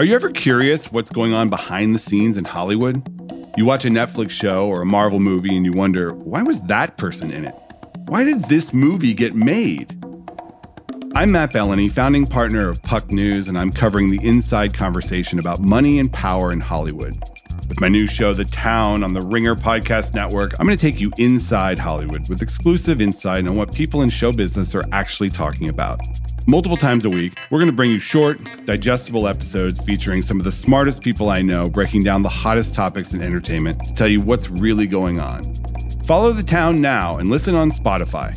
Are you ever curious what's going on behind the scenes in Hollywood? You watch a Netflix show or a Marvel movie and you wonder, why was that person in it? Why did this movie get made? I'm Matt Belloni, founding partner of Puck News, and I'm covering the inside conversation about money and power in Hollywood. With my new show, The Town, on the Ringer Podcast Network, I'm going to take you inside Hollywood with exclusive insight on what people in show business are actually talking about. Multiple times a week, we're going to bring you short, digestible episodes featuring some of the smartest people I know, breaking down the hottest topics in entertainment to tell you what's really going on. Follow The Town now and listen on Spotify.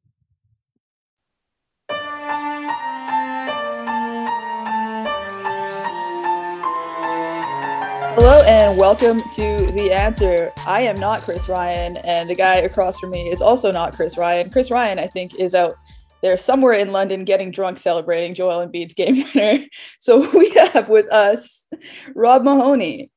Hello and welcome to The Answer. I am not Chris Ryan, and the guy across from me is also not Chris Ryan. Chris Ryan, I think, is out there somewhere in London getting drunk celebrating Joel Embiid's game winner. So we have with us Rob Mahoney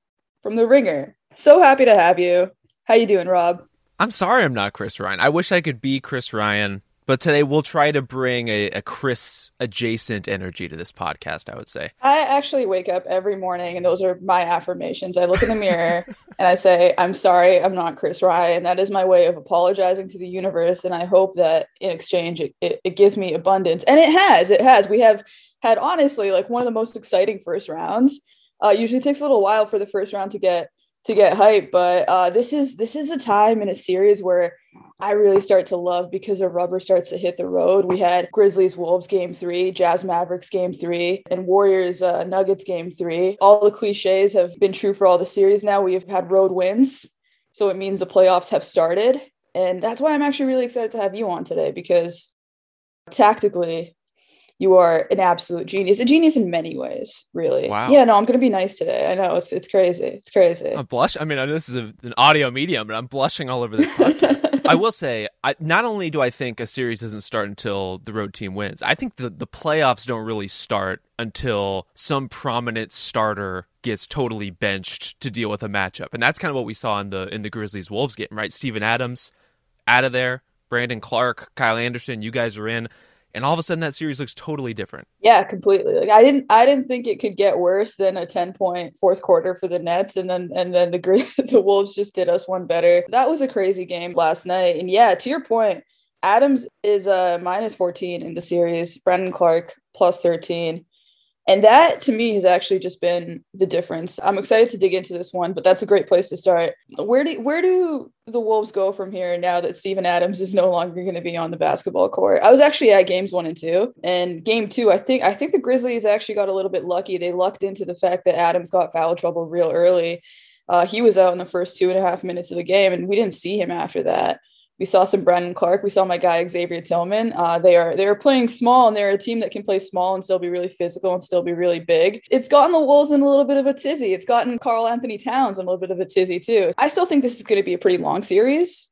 from The Ringer. So happy to have you. How you doing, Rob? I'm sorry I'm not Chris Ryan. I wish I could be Chris Ryan. But today we'll try to bring a, a Chris adjacent energy to this podcast, I would say. I actually wake up every morning and those are my affirmations. I look in the mirror and I say, I'm sorry, I'm not Chris Ryan. That is my way of apologizing to the universe. And I hope that in exchange, it, it, it gives me abundance. And it has, it has. We have had honestly like one of the most exciting first rounds. Uh, usually takes a little while for the first round to get to get hype, but uh, this is this is a time in a series where I really start to love because the rubber starts to hit the road. We had Grizzlies Wolves game three, Jazz Mavericks game three, and Warriors uh, Nuggets game three. All the cliches have been true for all the series now. We've had road wins, so it means the playoffs have started. And that's why I'm actually really excited to have you on today because tactically, you are an absolute genius. A genius in many ways, really. Wow. Yeah, no, I'm gonna be nice today. I know it's it's crazy. It's crazy. I'm blush. I mean, I know this is a, an audio medium, but I'm blushing all over this podcast. I will say, I, not only do I think a series doesn't start until the road team wins, I think the, the playoffs don't really start until some prominent starter gets totally benched to deal with a matchup, and that's kind of what we saw in the in the Grizzlies Wolves game, right? Steven Adams out of there, Brandon Clarke, Kyle Anderson, you guys are in and all of a sudden that series looks totally different. Yeah, completely. Like I didn't I didn't think it could get worse than a 10 point fourth quarter for the Nets and then and then the the Wolves just did us one better. That was a crazy game last night. And yeah, to your point, Adams is a uh, minus 14 in the series, Brandon Clarke plus 13. And that to me has actually just been the difference. I'm excited to dig into this one, but that's a great place to start. Where do where do the Wolves go from here now that Steven Adams is no longer going to be on the basketball court? I was actually at games 1 and 2. And game 2, I think I think the Grizzlies actually got a little bit lucky. They lucked into the fact that Adams got foul trouble real early. Uh, he was out in the first two and a half minutes of the game, and we didn't see him after that. We saw some Brandon Clarke. We saw my guy Xavier Tillman. Uh, they are they are playing small, and they're a team that can play small and still be really physical and still be really big. It's gotten the Wolves in a little bit of a tizzy. It's gotten Karl-Anthony Towns in a little bit of a tizzy too. I still think this is going to be a pretty long series.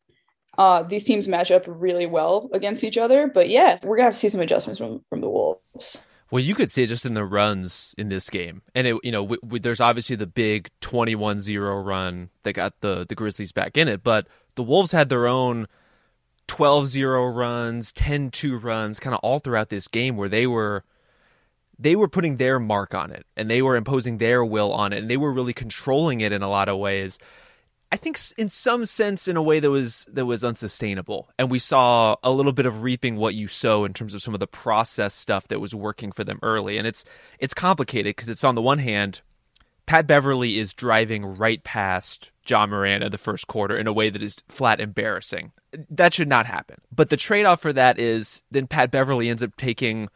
uh, these teams match up really well against each other. But yeah, we're gonna have to see some adjustments from from the Wolves. Well, you could see it just in the runs in this game, and it, you know, w- w- there's obviously the big 21-0 run that got the the Grizzlies back in it, but the Wolves had their own 12-0 runs, 10-2 runs, kind of all throughout this game where they were they were putting their mark on it and they were imposing their will on it and they were really controlling it in a lot of ways. I think in some sense in a way that was that was unsustainable. And we saw a little bit of reaping what you sow in terms of some of the process stuff that was working for them early. And it's it's complicated because it's on the one hand Pat Beverley is driving right past Ja Morant in the first quarter in a way that is flat embarrassing. That should not happen. But the trade-off for that is then Pat Beverley ends up taking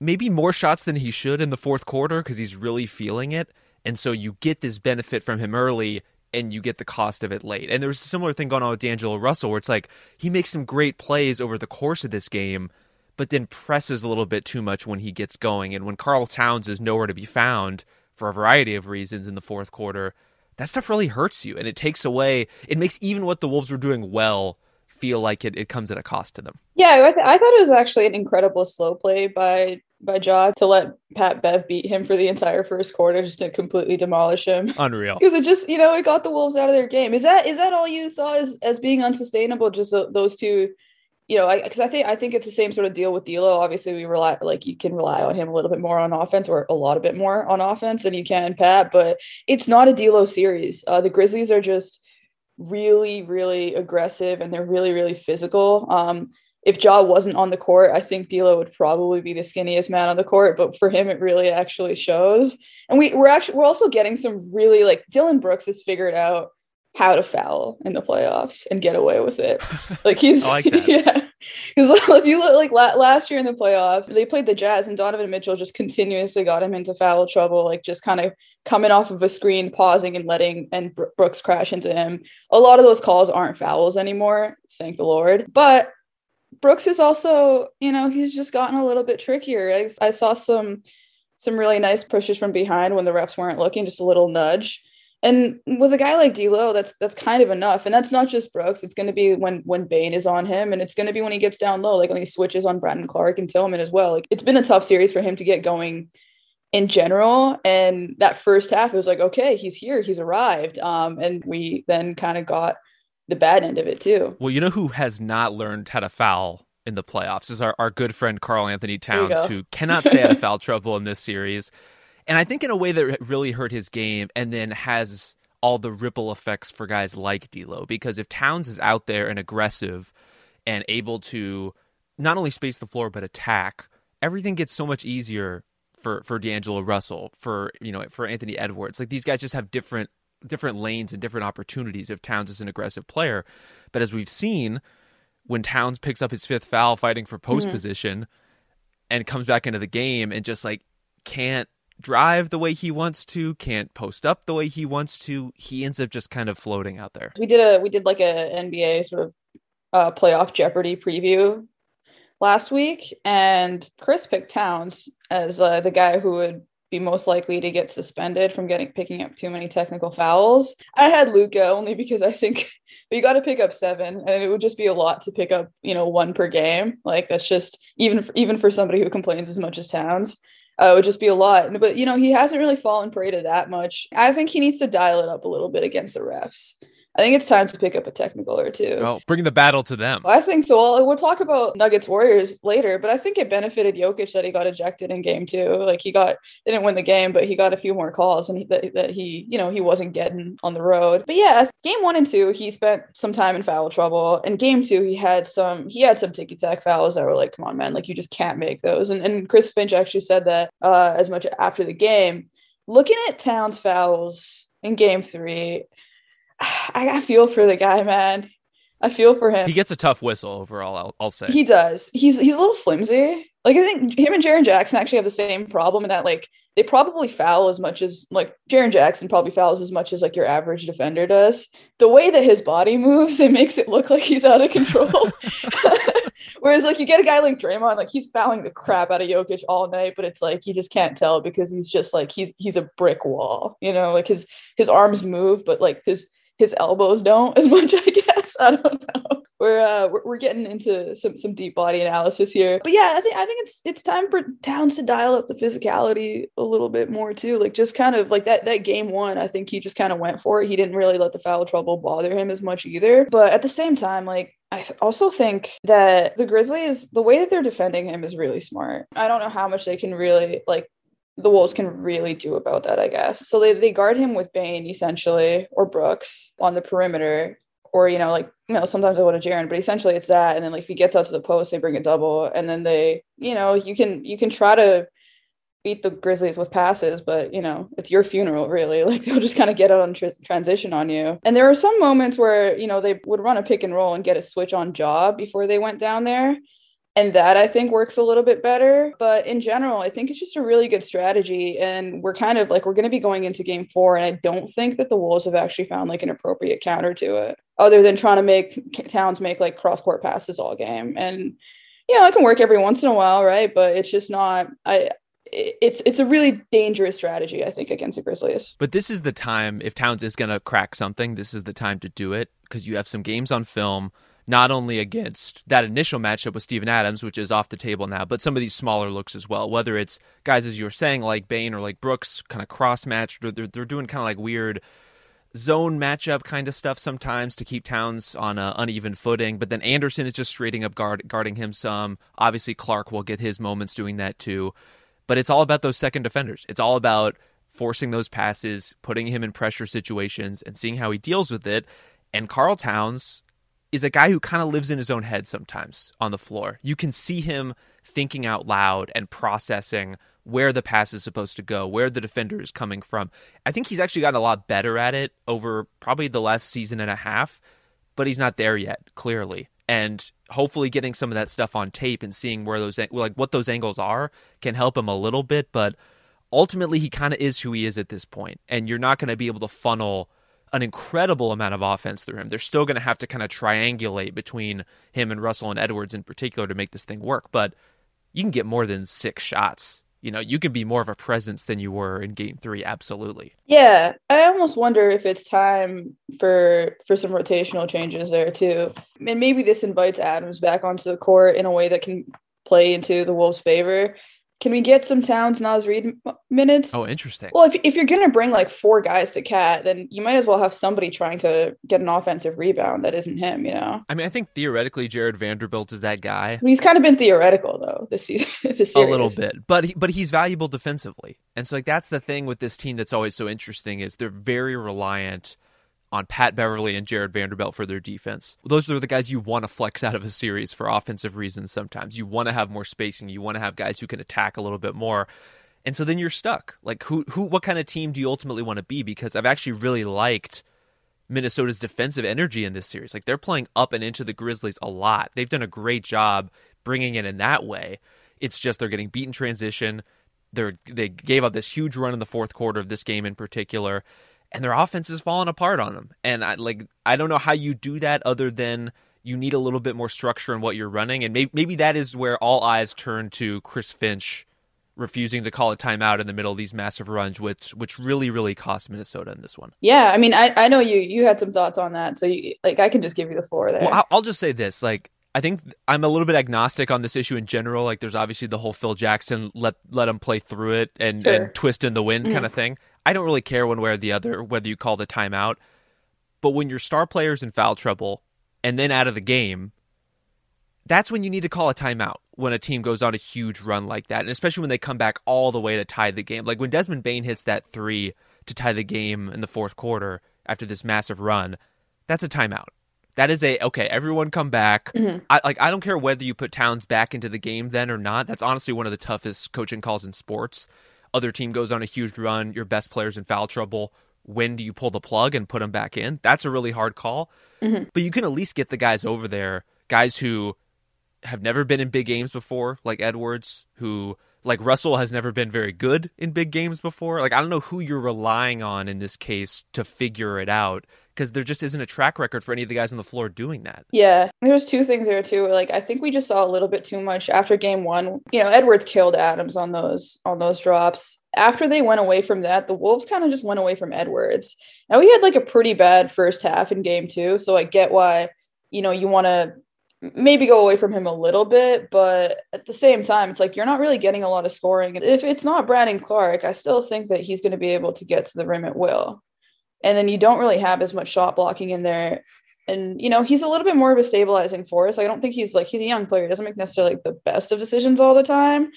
maybe more shots than he should in the fourth quarter because he's really feeling it. And so you get this benefit from him early and you get the cost of it late. And there's a similar thing going on with D'Angelo Russell where it's like he makes some great plays over the course of this game, but then presses a little bit too much when he gets going. And when Karl Towns is nowhere to be found for a variety of reasons in the fourth quarter, that stuff really hurts you and it takes away, it makes even what the Wolves were doing well feel like it, it comes at a cost to them. Yeah, I, th- I thought it was actually an incredible slow play by by Ja to let Pat Bev beat him for the entire first quarter just to completely demolish him. Unreal. Because it just, you know, it got the Wolves out of their game. Is that is that all you saw as as being unsustainable? Just uh, those two, you know, because I, I, think I think it's the same sort of deal with D'Lo. Obviously, we rely like you can rely on him a little bit more on offense, or a lot a bit more on offense than you can Pat. But it's not a D'Lo series. Uh, the Grizzlies are just really, really aggressive and they're really, really physical. Um, if Ja wasn't on the court, I think D'Lo would probably be the skinniest man on the court. But for him, it really actually shows. And we we're actually we're also getting some really like Dillon Brooks has figured out how to foul in the playoffs and get away with it. Like he's like yeah. Because if you look like la- last year in the playoffs, they played the Jazz and Donovan Mitchell just continuously got him into foul trouble, like just kind of coming off of a screen, pausing and letting and Brooks crash into him. A lot of those calls aren't fouls anymore, thank the Lord. But Brooks is also, you know, he's just gotten a little bit trickier. I, I saw some some really nice pushes from behind when the refs weren't looking, just a little nudge. And with a guy like D'Lo, that's that's kind of enough. And that's not just Brooks. It's going to be when when Bane is on him, and it's going to be when he gets down low, like when he switches on Brandon Clarke and Tillman as well. Like it's been a tough series for him to get going in general. And that first half, it was like, okay, he's here, he's arrived. Um, and we then kind of got the bad end of it too. Well, you know who has not learned how to foul in the playoffs is our, our good friend Karl-Anthony Towns, who cannot stay out of foul trouble in this series. And I think in a way that really hurt his game and then has all the ripple effects for guys like D'Lo. Because if Towns is out there and aggressive and able to not only space the floor but attack, everything gets so much easier for for D'Angelo Russell, for you know, for Anthony Edwards. Like these guys just have different different lanes and different opportunities if Towns is an aggressive player. But as we've seen, when Towns picks up his fifth foul fighting for post mm-hmm. position and comes back into the game and just like can't drive the way he wants to, can't post up the way he wants to, he ends up just kind of floating out there. We did a we did like a NBA sort of uh, playoff Jeopardy preview last week, and Chris picked Towns as uh, the guy who would be most likely to get suspended from getting picking up too many technical fouls. I had Luka only because I think you got to pick up seven, and it would just be a lot to pick up, you know, one per game. Like that's just even for, even for somebody who complains as much as Towns. Uh, it would just be a lot. But you know, he hasn't really fallen prey to that much. I think he needs to dial it up a little bit against the refs. I think it's time to pick up a technical or two. Oh, bring the battle to them. I think so. Well, we'll talk about Nuggets Warriors later, but I think it benefited Jokic that he got ejected in game two. Like he got didn't win the game, but he got a few more calls and he, that, that he, you know, he wasn't getting on the road. But yeah, game one and two, he spent some time in foul trouble. In game two, he had some he had some ticky tack fouls that were like, come on, man, like you just can't make those. And and Chris Finch actually said that uh, as much after the game. Looking at Towns fouls in game three, I got feel for the guy, man. I feel for him. He gets a tough whistle overall. I'll, I'll say he does. He's he's a little flimsy. Like I think him and Jaren Jackson actually have the same problem in that like they probably foul as much as like Jaren Jackson probably fouls as much as like your average defender does. The way that his body moves, it makes it look like he's out of control. Whereas like you get a guy like Draymond, like he's fouling the crap out of Jokic all night, but it's like you just can't tell because he's just like he's he's a brick wall. You know, like his his arms move, but like his his elbows don't as much, I guess. I don't know. we're uh we're, we're getting into some some deep body analysis here. But yeah, I think I think it's it's time for Towns to dial up the physicality a little bit more too. Like just kind of like that that game one, I think he just kind of went for it. He didn't really let the foul trouble bother him as much either. But at the same time, like I also think that the Grizzlies, the way that they're defending him is really smart. I don't know how much they can really like the Wolves can really do about that, I guess. So they, they guard him with Bane essentially, or Brooks on the perimeter, or you know, like you know, sometimes I want to Jaren, but essentially it's that. And then like if he gets out to the post, they bring a double, and then they, you know, you can you can try to beat the Grizzlies with passes, but you know, it's your funeral really. Like they'll just kind of get out on tr- transition on you. And there were some moments where, you know, they would run a pick and roll and get a switch on job before they went down there. And that I think works a little bit better. But in general, I think it's just a really good strategy. And we're kind of like, we're going to be going into game four. And I don't think that the Wolves have actually found like an appropriate counter to it, other than trying to make Towns make like cross court passes all game. And, you know, it can work every once in a while, right? But it's just not, I, it's it's a really dangerous strategy, I think, against the Grizzlies. But this is the time if Towns is going to crack something. This is the time to do it because you have some games on film not only against that initial matchup with Steven Adams, which is off the table now, but some of these smaller looks as well. Whether it's guys, as you were saying, like Bane or like Brooks, kind of cross matched, they're, they're doing kind of like weird zone matchup kind of stuff sometimes to keep Towns on an uneven footing. But then Anderson is just straighting up guard, guarding him some. Obviously, Clarke will get his moments doing that too. But it's all about those second defenders. It's all about forcing those passes, putting him in pressure situations, and seeing how he deals with it. And Karl Towns is a guy who kind of lives in his own head sometimes on the floor. You can see him thinking out loud and processing where the pass is supposed to go, where the defender is coming from. I think he's actually gotten a lot better at it over probably the last season and a half, but he's not there yet, clearly. And hopefully getting some of that stuff on tape and seeing where those like what those angles are can help him a little bit, but ultimately he kind of is who he is at this point. And you're not going to be able to funnel an incredible amount of offense through him. They're still going to have to kind of triangulate between him and Russell and Edwards in particular to make this thing work. But you can get more than six shots. You know, you can be more of a presence than you were in game three. Absolutely. Yeah. I almost wonder if it's time for for some rotational changes there too. And maybe this invites Adams back onto the court in a way that can play into the Wolves' favor. Can we get some Towns Naz Reid minutes? Oh, interesting. Well, if, if you're going to bring like four guys to KAT, then you might as well have somebody trying to get an offensive rebound that isn't him, you know? I mean, I think theoretically Jarred Vanderbilt is that guy. He's kind of been theoretical though this season. this a little bit, but he, but he's valuable defensively, and so like that's the thing with this team that's always so interesting is they're very reliant on Pat Beverley and Jarred Vanderbilt for their defense. Those are the guys you want to flex out of a series for offensive reasons sometimes. You want to have more spacing, you want to have guys who can attack a little bit more. And so then you're stuck. Like who who what kind of team do you ultimately want to be because I've actually really liked Minnesota's defensive energy in this series. Like they're playing up and into the Grizzlies a lot. They've done a great job bringing it in that way. It's just they're getting beaten transition. They're they gave up this huge run in the fourth quarter of this game in particular and their offense is falling apart on them. And I like I don't know how you do that other than you need a little bit more structure in what you're running, and maybe maybe that is where all eyes turn to Chris Finch refusing to call a timeout in the middle of these massive runs, which which really really cost Minnesota in this one. Yeah, I mean, I I know you you had some thoughts on that, so you like I can just give you the floor there. Well, I'll just say this, like. I think I'm a little bit agnostic on this issue in general. Like, there's obviously the whole Phil Jackson let let him play through it and, sure. and twist in the wind mm. kind of thing. I don't really care one way or the other whether you call the timeout. But when your star player's in foul trouble and then out of the game, that's when you need to call a timeout when a team goes on a huge run like that. And especially when they come back all the way to tie the game. Like when Desmond Bane hits that three to tie the game in the fourth quarter after this massive run, that's a timeout. That is a okay. Everyone come back. Mm-hmm. I like. I don't care whether you put Towns back into the game then or not. That's honestly one of the toughest coaching calls in sports other team goes on a huge run, your best player's in foul trouble. When do you pull the plug and put them back in? That's a really hard call. Mm-hmm. But you can at least get the guys over there, guys who have never been in big games before, like Edwards, who like Russell has never been very good in big games before. Like I don't know who you're relying on in this case to figure it out because there just isn't a track record for any of the guys on the floor doing that. Yeah, there's two things there too. Like I think we just saw a little bit too much after game 1. You know, Edwards killed Adams on those on those drops. After they went away from that, the Wolves kind of just went away from Edwards. Now we had like a pretty bad first half in game 2, so I get why you know, you want to maybe go away from him a little bit, but at the same time, it's like you're not really getting a lot of scoring. If it's not Brandon Clarke, I still think that he's going to be able to get to the rim at will. And then you don't really have as much shot blocking in there. And you know, he's a little bit more of a stabilizing force. I don't think he's like he's a young player. He doesn't make necessarily like the best of decisions all the time.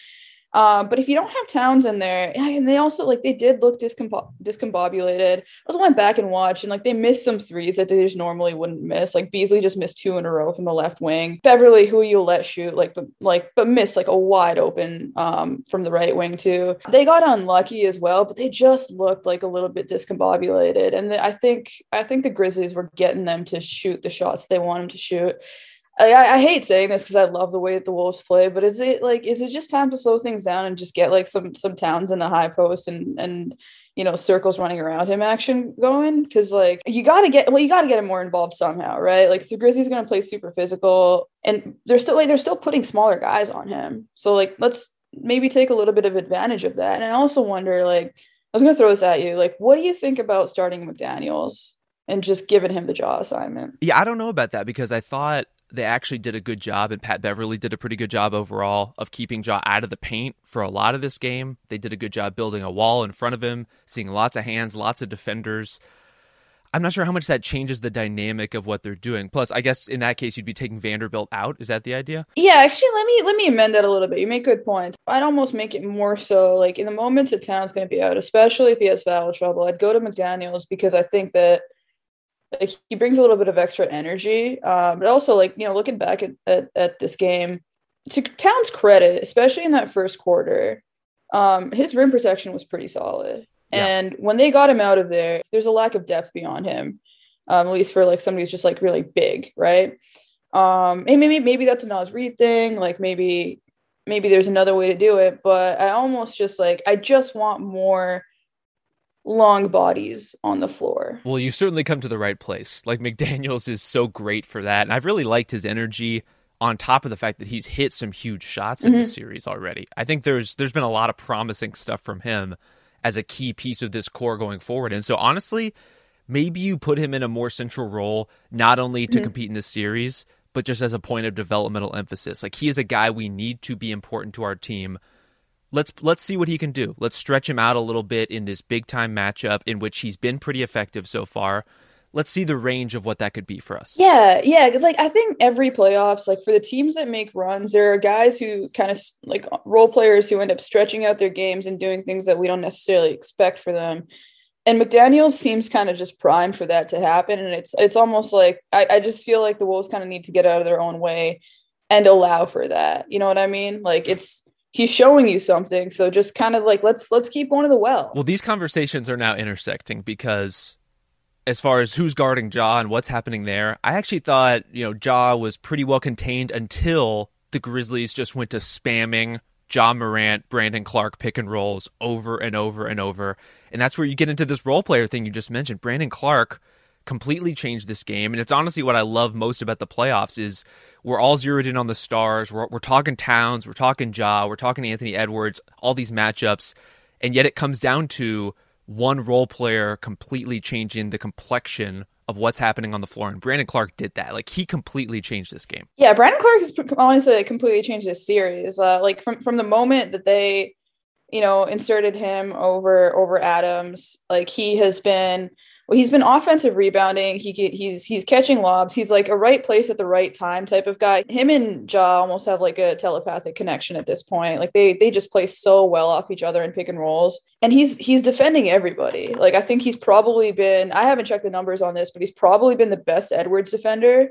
Uh, but if you don't have Towns in there, and they also like they did look discombo- discombobulated. I also went back and watched, and like they missed some threes that they just normally wouldn't miss. Like Beasley just missed two in a row from the left wing. Beverley, who you'll let shoot, like but like but missed like a wide open um, from the right wing too. They got unlucky as well, but they just looked like a little bit discombobulated. And the, I think I think the Grizzlies were getting them to shoot the shots they want them to shoot. I, I hate saying this because I love the way that the Wolves play, but is it like is it just time to slow things down and just get like some some towns in the high post and and you know circles running around him action going? Because like you got to get well, you got to get him more involved somehow, right? Like the Grizzlies going to play super physical, and they're still like they're still putting smaller guys on him. So like let's maybe take a little bit of advantage of that. And I also wonder like I was going to throw this at you, like what do you think about starting McDaniels? And just giving him the Ja assignment. Yeah, I don't know about that because I thought they actually did a good job, and Pat Beverley did a pretty good job overall of keeping Ja out of the paint for a lot of this game. They did a good job building a wall in front of him, seeing lots of hands, lots of defenders. I'm not sure how much that changes the dynamic of what they're doing. Plus, I guess in that case, you'd be taking Vanderbilt out. Is that the idea? Yeah, actually, let me let me amend that a little bit. You make good points. I'd almost make it more so like in the moments that Town's going to be out, especially if he has foul trouble. I'd go to McDaniels because I think that like he brings a little bit of extra energy. Um, but also like, you know, looking back at, at, at this game, to Town's credit, especially in that first quarter, um, his rim protection was pretty solid. Yeah. And when they got him out of there, there's a lack of depth beyond him, um, at least for like somebody who's just like really big, right? Um, and maybe maybe that's a Naz Reid thing. Like maybe maybe there's another way to do it, but I almost just like I just want more long bodies on the floor. Well, you certainly come to the right place. Like McDaniels is so great for that. And I've really liked his energy on top of the fact that he's hit some huge shots mm-hmm. in the series already. I think there's there's been a lot of promising stuff from him as a key piece of this core going forward. And so honestly, maybe you put him in a more central role not only to mm-hmm. compete in this series, but just as a point of developmental emphasis. Like he is a guy we need to be important to our team let's let's see what he can do. Let's stretch him out a little bit in this big time matchup in which he's been pretty effective so far. Let's see the range of what that could be for us. Yeah, yeah, because like I think every playoffs, like for the teams that make runs, there are guys who kind of like role players who end up stretching out their games and doing things that we don't necessarily expect for them. And McDaniel seems kind of just primed for that to happen, and it's it's almost like I, I just feel like the Wolves kind of need to get out of their own way and allow for that. You know what I mean? Like it's he's showing you something so just kind of like let's let's keep one of the well well these conversations are now intersecting because as far as who's guarding Ja and what's happening there i actually thought you know Ja was pretty well contained until the grizzlies just went to spamming Ja Morant, Brandon Clarke pick and rolls over and over and over. And that's where you get into this role player thing you just mentioned. Brandon Clarke completely changed this game. And it's honestly what I love most about the playoffs is we're all zeroed in on the stars. We're, we're talking Towns, we're talking Ja, we're talking Anthony Edwards, all these matchups. And yet it comes down to one role player completely changing the complexion of what's happening on the floor. And Brandon Clarke did that. Like he completely changed this game. Yeah, Brandon Clarke has honestly completely changed this series. Uh, like from, from the moment that they, you know, inserted him over over Adams, like he has been well, he's been offensive rebounding. He he's he's catching lobs. He's like a right place at the right time type of guy. Him and Ja almost have like a telepathic connection at this point. Like they they just play so well off each other in pick and rolls. And he's he's defending everybody. Like I think he's probably been I haven't checked the numbers on this, but he's probably been the best Edwards defender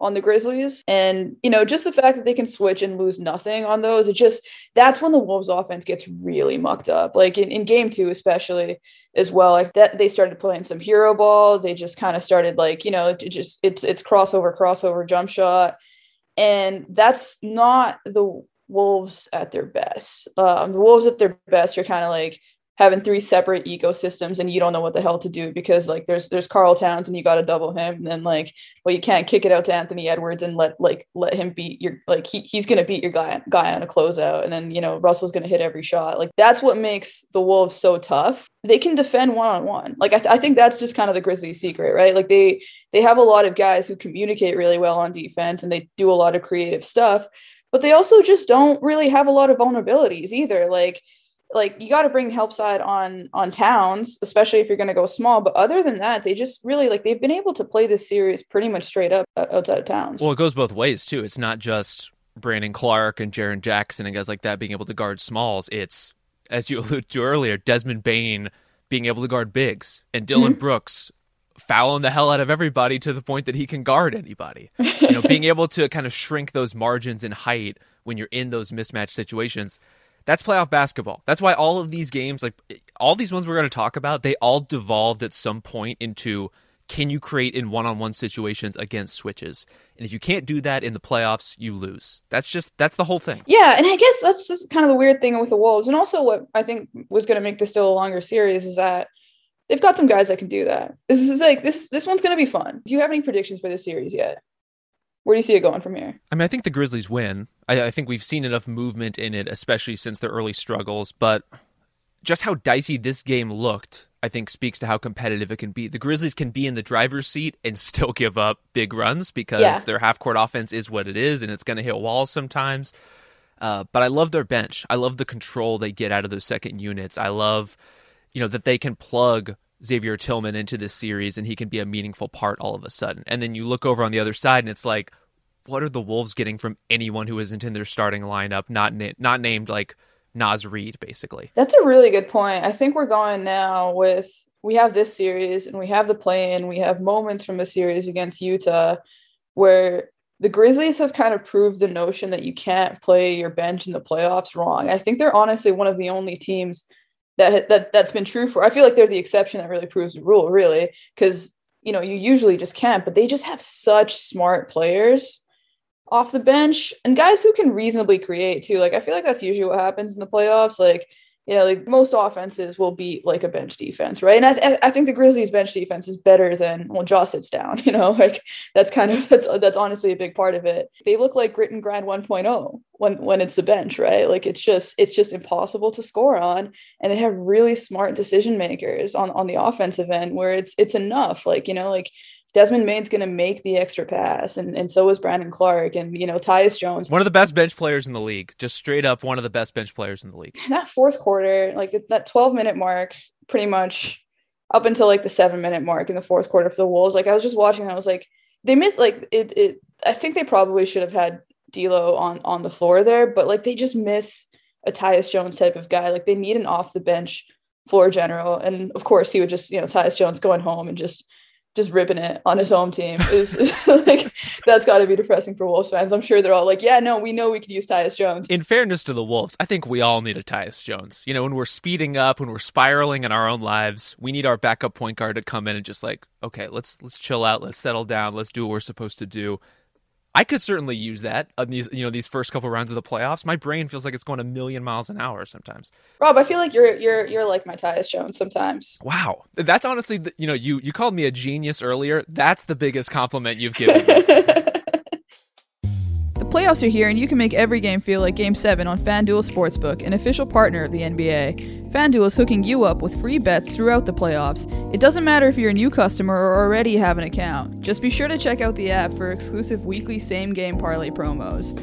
on the Grizzlies. And, you know, just the fact that they can switch and lose nothing on those, it just that's when the Wolves offense gets really mucked up. Like in, in game two, especially as well. Like that they started playing some hero ball. They just kind of started like, you know, it just it's it's crossover, crossover, jump shot. And that's not the Wolves at their best. Um, the Wolves at their best, you're kind of like having three separate ecosystems and you don't know what the hell to do because like there's there's Karl Towns and you got to double him. And then like well you can't kick it out to Anthony Edwards and let like let him beat your like he, he's gonna beat your guy guy on a closeout. And then you know Russell's gonna hit every shot. Like that's what makes the Wolves so tough. They can defend one on one like I, th- I think that's just kind of the Grizzlies secret right? Like they they have a lot of guys who communicate really well on defense and they do a lot of creative stuff but they also just don't really have a lot of vulnerabilities either. Like like you got to bring help side on on towns especially if you're going to go small but other than that they just really like they've been able to play this series pretty much straight up outside of towns. Well it goes both ways too. It's not just brandon clarke and Jaren jackson and guys like that being able to guard smalls. It's as you alluded to earlier desmond bane being able to guard bigs and dillon mm-hmm. brooks fouling the hell out of everybody to the point that he can guard anybody. You know being able to kind of shrink those margins in height when you're in those mismatch situations that's playoff basketball. That's why all of these games, like all these ones we're going to talk about, they all devolved at some point into can you create in one-on-one situations against switches? And if you can't do that in the playoffs you lose. That's just that's the whole thing. Yeah and i guess that's just kind of the weird thing with the wolves. And also what i think was going to make this still a longer series is that they've got some guys that can do that. This is like this this one's going to be fun. Do you have any predictions for this series yet where do you see it going from here? I mean, I think the Grizzlies win. I, I, think we've seen enough movement in it, especially since the early struggles. But just how dicey this game looked, I think, speaks to how competitive it can be. The Grizzlies can be in the driver's seat and still give up big runs because yeah. their half court offense is what it is, and it's going to hit walls sometimes. Uh, but I love their bench. I love the control they get out of those second units. I love, you know, that they can plug Xavier Tillman into this series and he can be a meaningful part all of a sudden. And then you look over on the other side and it's like, what are the Wolves getting from anyone who isn't in their starting lineup, not na- not named like Naz Reid, basically? That's a really good point. I think we're going now with we have this series and we have the play in, we have moments from a series against Utah where the Grizzlies have kind of proved the notion that you can't play your bench in the playoffs wrong. I think they're honestly one of the only teams that that that's been true for. I feel like they're the exception that really proves the rule, really, because you know you usually just can't. But they just have such smart players off the bench and guys who can reasonably create too. Like I feel like that's usually what happens in the playoffs. Like you know, like most offenses will beat like a bench defense, right? And I, th- I think the Grizzlies bench defense is better than well, Ja sits down. You know, like that's kind of that's that's honestly a big part of it. They look like grit and grind 1.0 when when it's the bench, right? Like it's just it's just impossible to score on, and they have really smart decision makers on on the offensive end where it's it's enough. Like you know, like Desmond Bane's going to make the extra pass, and, and so is Brandon Clarke, and you know Tyus Jones, one of the best bench players in the league, just straight up one of the best bench players in the league. That fourth quarter, like that twelve minute mark, pretty much up until like the seven minute mark in the fourth quarter for the Wolves. Like I was just watching, and I was like, they missed like it. It I think they probably should have had D'Lo on on the floor there, but like they just miss a Tyus Jones type of guy. Like they need an off the bench floor general, and of course he would just you know Tyus Jones going home and just just ripping it on his home team is, like that's got to be depressing for Wolves fans. I'm sure they're all like, "Yeah, no, we know we could use Tyus Jones." In fairness to the Wolves, I think we all need a Tyus Jones. You know, when we're speeding up, when we're spiraling in our own lives, we need our backup point guard to come in and just like, okay, let's let's chill out, let's settle down, let's do what we're supposed to do. I could certainly use that on these, you know, these first couple rounds of the playoffs. My brain feels like it's going a million miles an hour sometimes. Rob, I feel like you're you're you're like my Tyus Jones sometimes. Wow, that's honestly, the, you know, you you called me a genius earlier. That's the biggest compliment you've given me. playoffs are here, and you can make every game feel like Game Seven on FanDuel Sportsbook, an official partner of the NBA. FanDuel is hooking you up with free bets throughout the playoffs. It doesn't matter if you're a new customer or already have an account. Just be sure to check out the app for exclusive weekly same game parlay promos.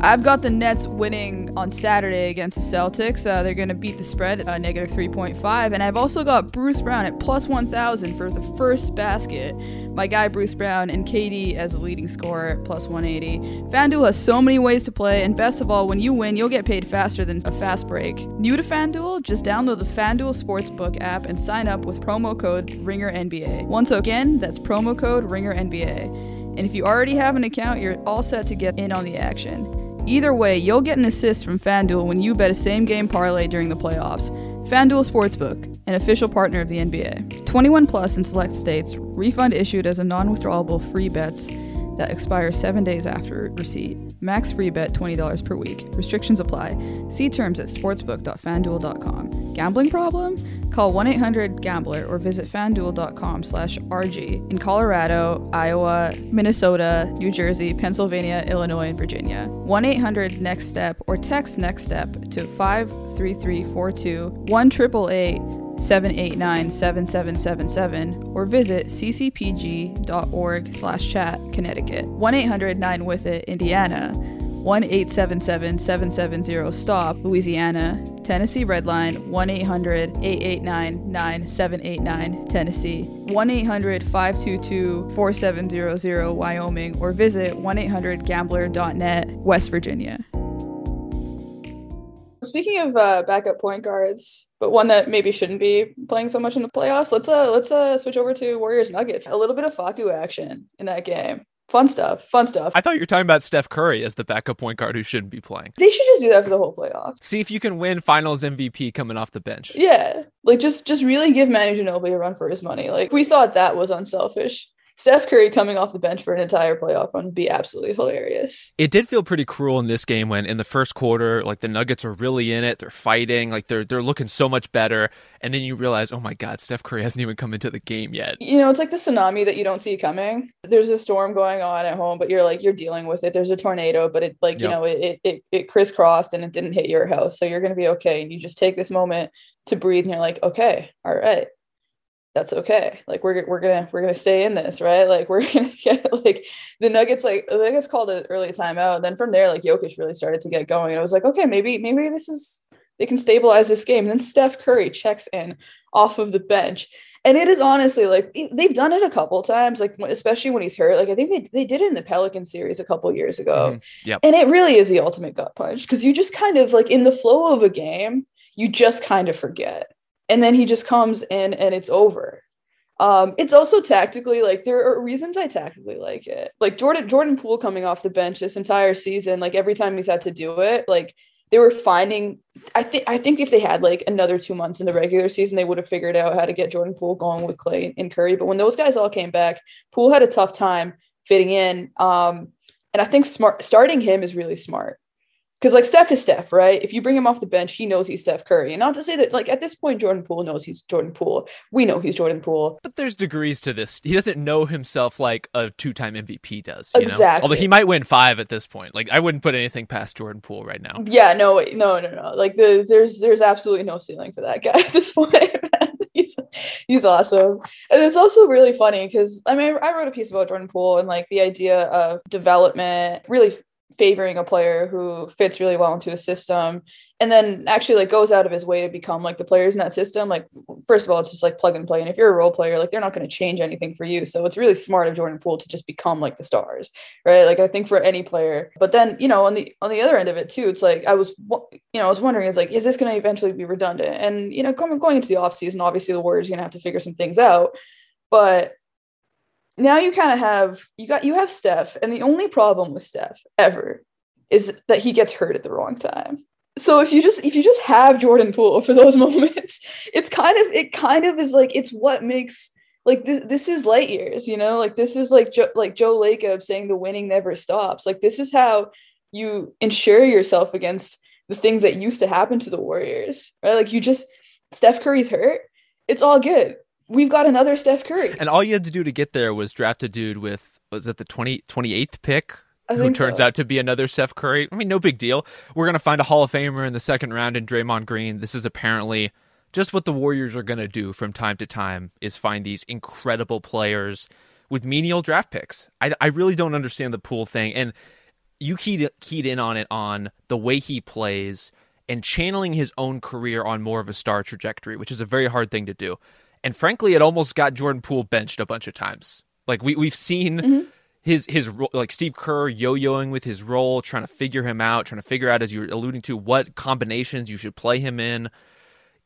I've got the Nets winning on Saturday against the Celtics. Uh, they're going to beat the spread, uh, negative 3.5. And I've also got Bruce Brown at plus 1,000 for the first basket. My guy Bruce Brown and KD as a leading scorer at plus 180. FanDuel has so many ways to play, and best of all, when you win, you'll get paid faster than a fast break. New to FanDuel? Just download the FanDuel Sportsbook app and sign up with promo code RINGERNBA. Once again, that's promo code RINGERNBA. And if you already have an account, you're all set to get in on the action. Either way, you'll get an assist from FanDuel when you bet a same game parlay during the playoffs. FanDuel Sportsbook, an official partner of the NBA. 21 plus in select states, refund issued as a non withdrawable free bets. That expires seven days after receipt. Max free bet $20 per week. Restrictions apply. See terms at sportsbook.fanduel.com. Gambling problem? Call 1-800-GAMBLER or visit fanduel.com slash RG in Colorado, Iowa, Minnesota, New Jersey, Pennsylvania, Illinois, and Virginia. 1-800-NEXT-STEP or text NEXT STEP to 53342 1 789 7777 or visit ccpg.org slash chat Connecticut. 1-800-9-WITH-IT Indiana. 1-877-770-STOP Louisiana. Tennessee Redline 1-800-889-9789 Tennessee. 1-800-522-4700 Wyoming. Or visit 1-800-GAMBLER.net West Virginia. Speaking of uh, backup point guards, but one that maybe shouldn't be playing so much in the playoffs, let's uh let's uh switch over to Warriors Nuggets. A little bit of Facu action in that game. Fun stuff. Fun stuff. I thought you were talking about Steph Curry as the backup point guard who shouldn't be playing. They should just do that for the whole playoffs. See if you can win Finals MVP coming off the bench. Yeah, like just just really give Manu Ginobili a run for his money. Like we thought that was unselfish. Steph Curry coming off the bench for an entire playoff run would be absolutely hilarious. It did feel pretty cruel in this game when in the first quarter, like the Nuggets are really in it, they're fighting, like they're they're looking so much better, and then you realize, oh my God, Steph Curry hasn't even come into the game yet. You know, it's like the tsunami that you don't see coming. There's a storm going on at home, but you're like you're dealing with it. There's a tornado, but it like you Yep. know it it it crisscrossed and it didn't hit your house, so you're gonna be okay. And you just take this moment to breathe, and you're like, okay, all right. That's okay. Like we're we're gonna we're gonna stay in this, right? Like we're gonna get like the Nuggets like the Nuggets called an early timeout. And then from there, like Jokic really started to get going. And I was like, okay, maybe maybe this is they can stabilize this game. And then Steph Curry checks in off of the bench. And it is honestly like they- they've done it a couple times, like especially when he's hurt. Like I think they, they did it in the Pelican series a couple years ago. Mhm. Yep. And it really is the ultimate gut punch because you just kind of like in the flow of a game, you just kind of forget. And then he just comes in and it's over. Um, it's also tactically like there are reasons I tactically like it. Like Jordan Jordan Poole coming off the bench this entire season, like every time he's had to do it, like they were finding I think I think if they had like another two months in the regular season, they would have figured out how to get Jordan Poole going with Clay and Curry. But when those guys all came back, Poole had a tough time fitting in. Um, and I think smart starting him is really smart. Because like Steph is Steph, right? If you bring him off the bench, he knows he's Steph Curry. And not to say that like at this point, Jordan Poole knows he's Jordan Poole. We know he's Jordan Poole. But there's degrees to this. He doesn't know himself like a two-time MVP does. You Know? Exactly. Although he might win five at this point. Like I wouldn't put anything past Jordan Poole right now. Yeah, no, wait, no, no, no. Like the there's there's absolutely no ceiling for that guy at this point. he's he's awesome, and it's also really funny because I mean I wrote a piece about Jordan Poole and like the idea of development, really favoring a player who fits really well into a system and then actually like goes out of his way to become like the players in that system like first of all it's just like plug and play. And if you're a role player like they're not going to change anything for you. So it's really smart of jordan poole to just become like the stars right? Like i think for any player. But then you know on the on the other end of it too it's like i was you know i was wondering it's like is this going to eventually be redundant? And you know going, going into the offseason obviously the warriors going to have to figure some things out. But now you kind of have you got you have Steph, and the only problem with Steph ever is that he gets hurt at the wrong time. So if you just if you just have Jordan Poole for those moments, it's kind of it kind of is like it's what makes like this, this is light years, you know, like this is like jo- like Joe Lacob saying the winning never stops. Like this is how you ensure yourself against the things that used to happen to the Warriors, right? Like you just Steph Curry's hurt, it's all good. We've got another Steph Curry. And all you had to do to get there was draft a dude with was it the 20, 28th pick? Who turns so. out to be another Steph Curry. I mean, no big deal. We're gonna find a Hall of Famer in the second round in Draymond Green. This is apparently just what the Warriors are gonna do from time to time is find these incredible players with menial draft picks. I, I really don't understand the Poole thing, and you keyed keyed in on it on the way he plays and channeling his own career on more of a star trajectory, which is a very hard thing to do. And frankly, it almost got Jordan Poole benched a bunch of times. Like we we've seen Mhm. his his like Steve Kerr yo-yoing with his role, trying to figure him out, trying to figure out as you were alluding to what combinations you should play him in.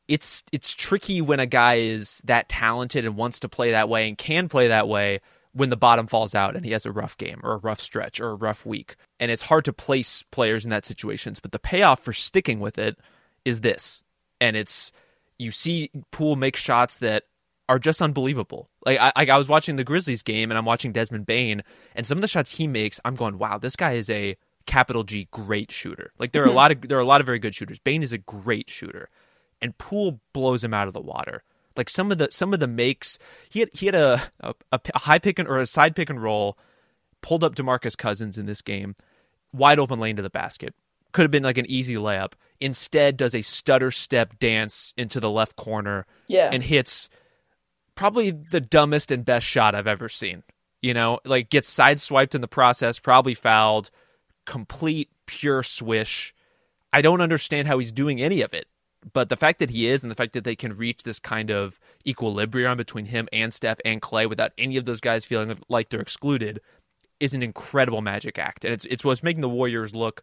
It's it's tricky when a guy is that talented and wants to play that way and can play that way when the bottom falls out and he has a rough game or a rough stretch or a rough week. And it's hard to place players in that situations, but the payoff for sticking with it is this. And it's you see Poole make shots that are just unbelievable. Like I, I was watching the Grizzlies game and I'm watching Desmond Bane and some of the shots he makes, I'm going, wow, this guy is a capital G great shooter. Like there are a mm-hmm. lot of there are a lot of very good shooters. Bane is a great shooter, and Poole blows him out of the water. Like some of the some of the makes he had he had a a, a high pick and or a side pick and roll, pulled up Demarcus Cousins in this game, wide open lane to the basket. Could have been like an easy layup. Instead, does a stutter step dance into the left corner Yeah. and hits probably the dumbest and best shot I've ever seen. You know, like gets sideswiped in the process, probably fouled, complete pure swish. I don't understand how he's doing any of it. But the fact that he is and the fact that they can reach this kind of equilibrium between him and Steph and Clay without any of those guys feeling like they're excluded is an incredible magic act. And it's it's what's making the Warriors look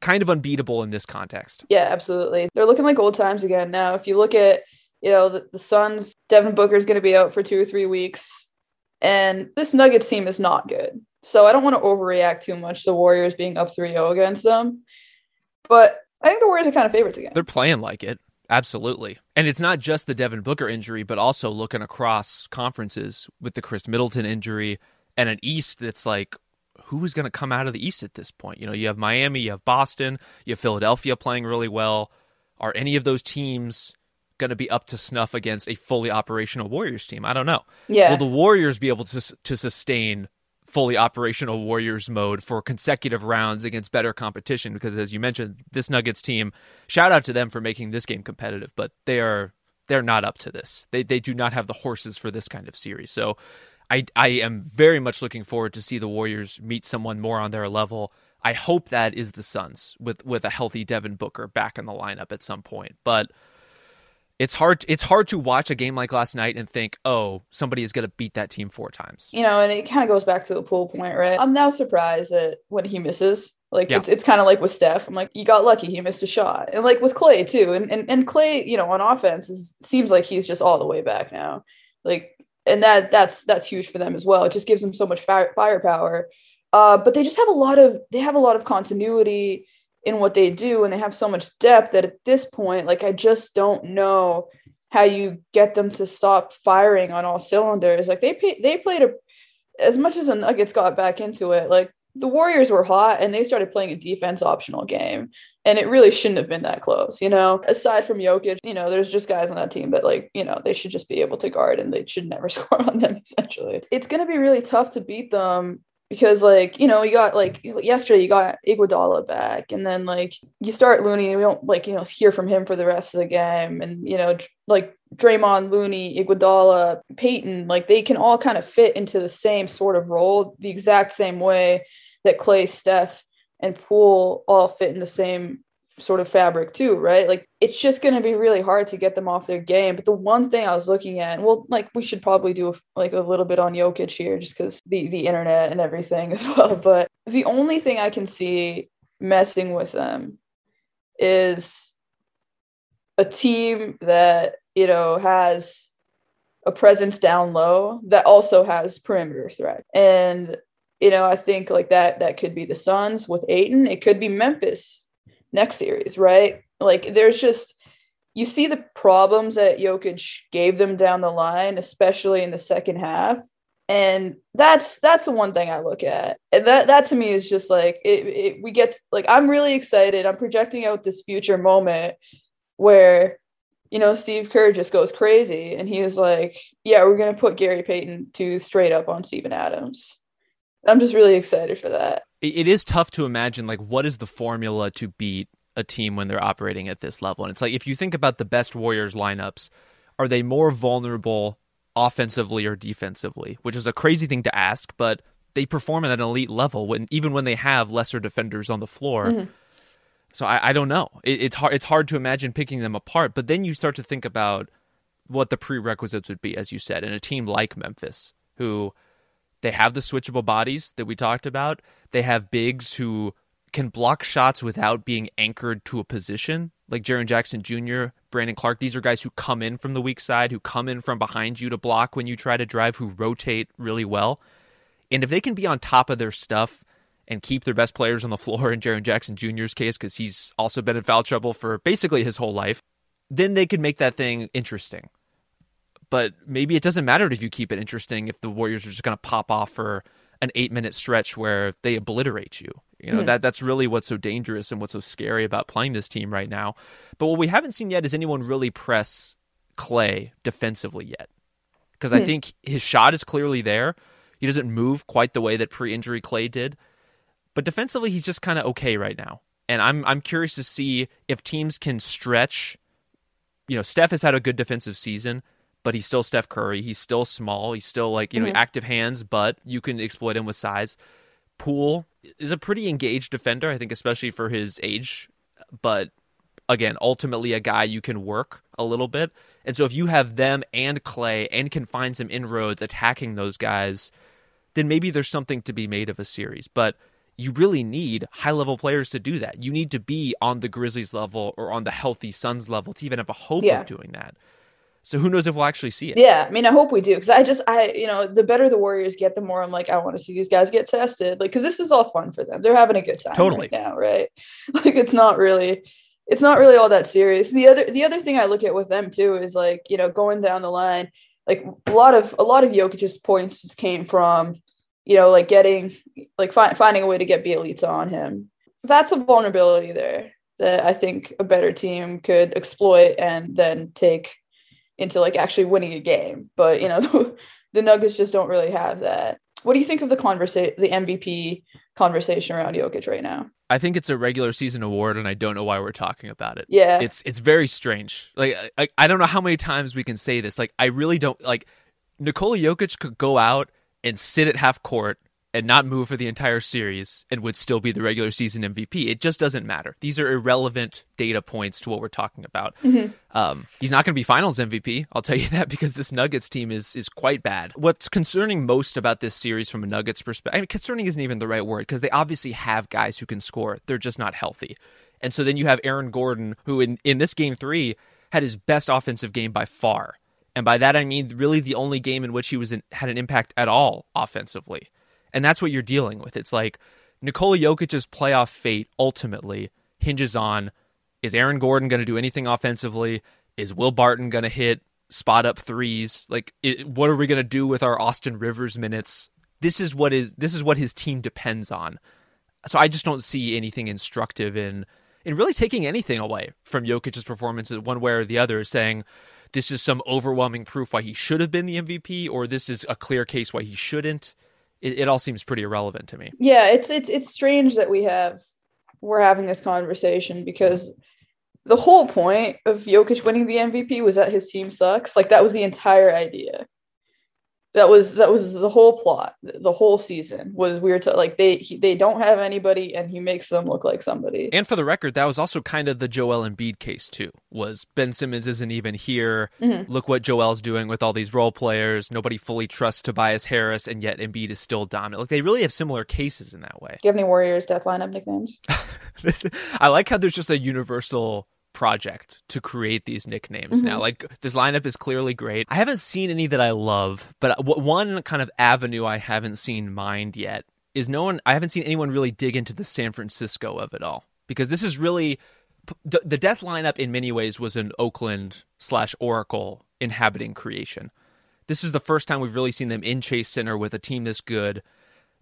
kind of unbeatable in this context. Yeah, absolutely. They're looking like old times again now. If you look at, you know, the, the Suns, Devin Booker is going to be out for two or three weeks, and this Nuggets team is not good. So I don't want to overreact too much to Warriors being up 3 0 against them. But I think the Warriors are kind of favorites again. They're playing like it. Absolutely. And it's not just the Devin Booker injury, but also looking across conferences with the Khris Middleton injury and an East that's like, who is going to come out of the East at this point? You know, you have Miami, you have Boston, you have Philadelphia playing really well. Are any of those teams going to be up to snuff against a fully operational Warriors team? I don't know. Yeah. Will the Warriors be able to to sustain fully operational Warriors mode for consecutive rounds against better competition? Because as you mentioned, this Nuggets team, shout out to them for making this game competitive, but they are they're not up to this. They they do not have the horses for this kind of series. So I I am very much looking forward to see the Warriors meet someone more on their level. I hope that is the Suns with with a healthy Devin Booker back in the lineup at some point. But it's hard it's hard to watch a game like last night and think, "Oh, somebody is going to beat that team four times." you know, and it kind of goes back to the Poole point, right? I'm now surprised that when he misses, like Yeah. it's it's kind of like with Steph. I'm like, you got lucky, he missed a shot, and like with Clay too, and and and Clay, you know, on offense, is, seems like he's just all the way back now, like, and that that's that's huge for them as well. It just gives them so much fire, firepower. Uh, but they just have a lot of they have a lot of continuity in what they do, and they have so much depth that at this point, like, I just don't know how you get them to stop firing on all cylinders. Like they pay, they played a as much as the Nuggets got back into it, like the Warriors were hot and they started playing a defense optional game. And it really shouldn't have been that close, you know. Aside from Jokic, you know, there's just guys on that team that like, you know, they should just be able to guard and they should never score on them essentially. It's gonna be really tough to beat them because like, you know, you got like yesterday you got Iguodala back and then like you start Looney and we don't like, you know, hear from him for the rest of the game. And, you know, like Draymond, Looney, Iguodala, Peyton, like they can all kind of fit into the same sort of role, the exact same way that Clay, Steph, and Poole all fit in the same sort of fabric too, right? Like it's just going to be really hard to get them off their game. But the one thing I was looking at, well, like we should probably do a, like a little bit on Jokic here, just because the the internet and everything as well. But the only thing I can see messing with them is a team that you know has a presence down low that also has perimeter threat and you know i think like that that could be the suns with Ayton. it could be memphis next series right like there's just you see the problems that Jokic gave them down the line especially in the second half and that's that's the one thing I look at. And that that to me is just like it, it we get like I'm really excited. I'm projecting out this future moment where you know Steve Kerr just goes crazy and he was like, "Yeah, we're gonna put Gary Payton II straight up on Steven Adams." I'm just really excited for that. It- is tough to imagine like what is the formula to beat a team when they're operating at this level. And it's like if you think about the best Warriors lineups, are they more vulnerable offensively or defensively? Which is a crazy thing to ask, but they perform at an elite level when even when they have lesser defenders on the floor. Mhm. So I, I don't know. It, it's hard. It's hard to imagine picking them apart. But then you start to think about what the prerequisites would be, as you said, in a team like Memphis, who they have the switchable bodies that we talked about. They have bigs who can block shots without being anchored to a position, like Jaren Jackson Jr., Brandon Clarke. These are guys who come in from the weak side, who come in from behind you to block when you try to drive, who rotate really well. And if they can be on top of their stuff and keep their best players on the floor in Jaren Jackson Jr.'s case, because he's also been in foul trouble for basically his whole life, then they could make that thing interesting. But maybe it doesn't matter if you keep it interesting if the Warriors are just going to pop off for an eight minute stretch where they obliterate you. You know, Mhm. that that's really what's so dangerous and what's so scary about playing this team right now. But what we haven't seen yet is anyone really press Clay defensively yet. Because I Hmm. think his shot is clearly there. He doesn't move quite the way that pre injury Clay did. But defensively he's just kind of okay right now. And I'm I'm curious to see if teams can stretch you know, Steph has had a good defensive season, but he's still Steph Curry. He's still small. He's still like, you know, Mhm. active hands, but you can exploit him with size. Poole is a pretty engaged defender, I think, especially for his age. But again, ultimately a guy you can work a little bit. And so if you have them and Clay and can find some inroads attacking those guys, then maybe there's something to be made of a series. But you really need high level players to do that. You need to be on the Grizzlies level or on the healthy Suns level to even have a hope Yeah. of doing that. So who knows if we'll actually see it? Yeah, I mean, I hope we do because I just, I, you know, the better the Warriors get, the more I'm like, I want to see these guys get tested, like, because this is all fun for them. They're having a good time Totally. right now, right? Like, it's not really, it's not really all that serious. The other, the other thing I look at with them too is like, you know, going down the line, like a lot of, a lot of Jokic's points just came from, you know, like getting, like fi- finding a way to get Bjelica on him. That's a vulnerability there that I think a better team could exploit and then take into like actually winning a game. But you know, the, the Nuggets just don't really have that. What do you think of the conversation, the MVP conversation around Jokic right now? I think it's a regular season award, and I don't know why we're talking about it. Yeah, It's it's very strange. Like I, I don't know how many times we can say this. Like I really don't like Nikola Jokic could go out and sit at half court and not move for the entire series and would still be the regular season MVP. It just doesn't matter. These are irrelevant data points to what we're talking about. Mhm. Um, he's not going to be Finals MVP. I'll tell you that because this Nuggets team is is quite bad. What's concerning most about this series from a Nuggets perspective, I mean, concerning isn't even the right word because they obviously have guys who can score. They're just not healthy. And so then you have Aaron Gordon, who in, in this game three had his best offensive game by far. And by that I mean really the only game in which he was in, had an impact at all offensively. And that's what you're dealing with. It's like Nikola Jokic's playoff fate ultimately hinges on is Aaron Gordon going to do anything offensively? Is Will Barton going to hit spot up threes? Like it, what are we going to do with our Austin Rivers minutes? This is what is this is what his team depends on. So I just don't see anything instructive in in really taking anything away from Jokic's performances one way or the other, saying this is some overwhelming proof why he should have been the MVP, or this is a clear case why he shouldn't. It, it all seems pretty irrelevant to me. yeah. It's it's it's strange that we have we're having this conversation because the whole point of Jokic winning the MVP was that his team sucks. Like that was the entire idea. That was that was the whole plot. The whole season was weird to like they he, they don't have anybody and he makes them look like somebody. And for the record, that was also kind of the Joel Embiid case too. Was Ben Simmons isn't even here? Mhm. Look what Joel's doing with all these role players. Nobody fully trusts Tobias Harris, and yet Embiid is still dominant. Like they really have similar cases in that way. Do you have any Warriors death lineup nicknames? I like how there's just a universal project to create these nicknames now. Mhm. Like this lineup is clearly great. I haven't seen any that I love, but w- one kind of avenue I haven't seen mined yet is no one. I haven't seen anyone really dig into the San Francisco of it all because this is really the, the death lineup in many ways was an Oakland slash Oracle inhabiting creation. This is the first time we've really seen them in Chase Center with a team this good.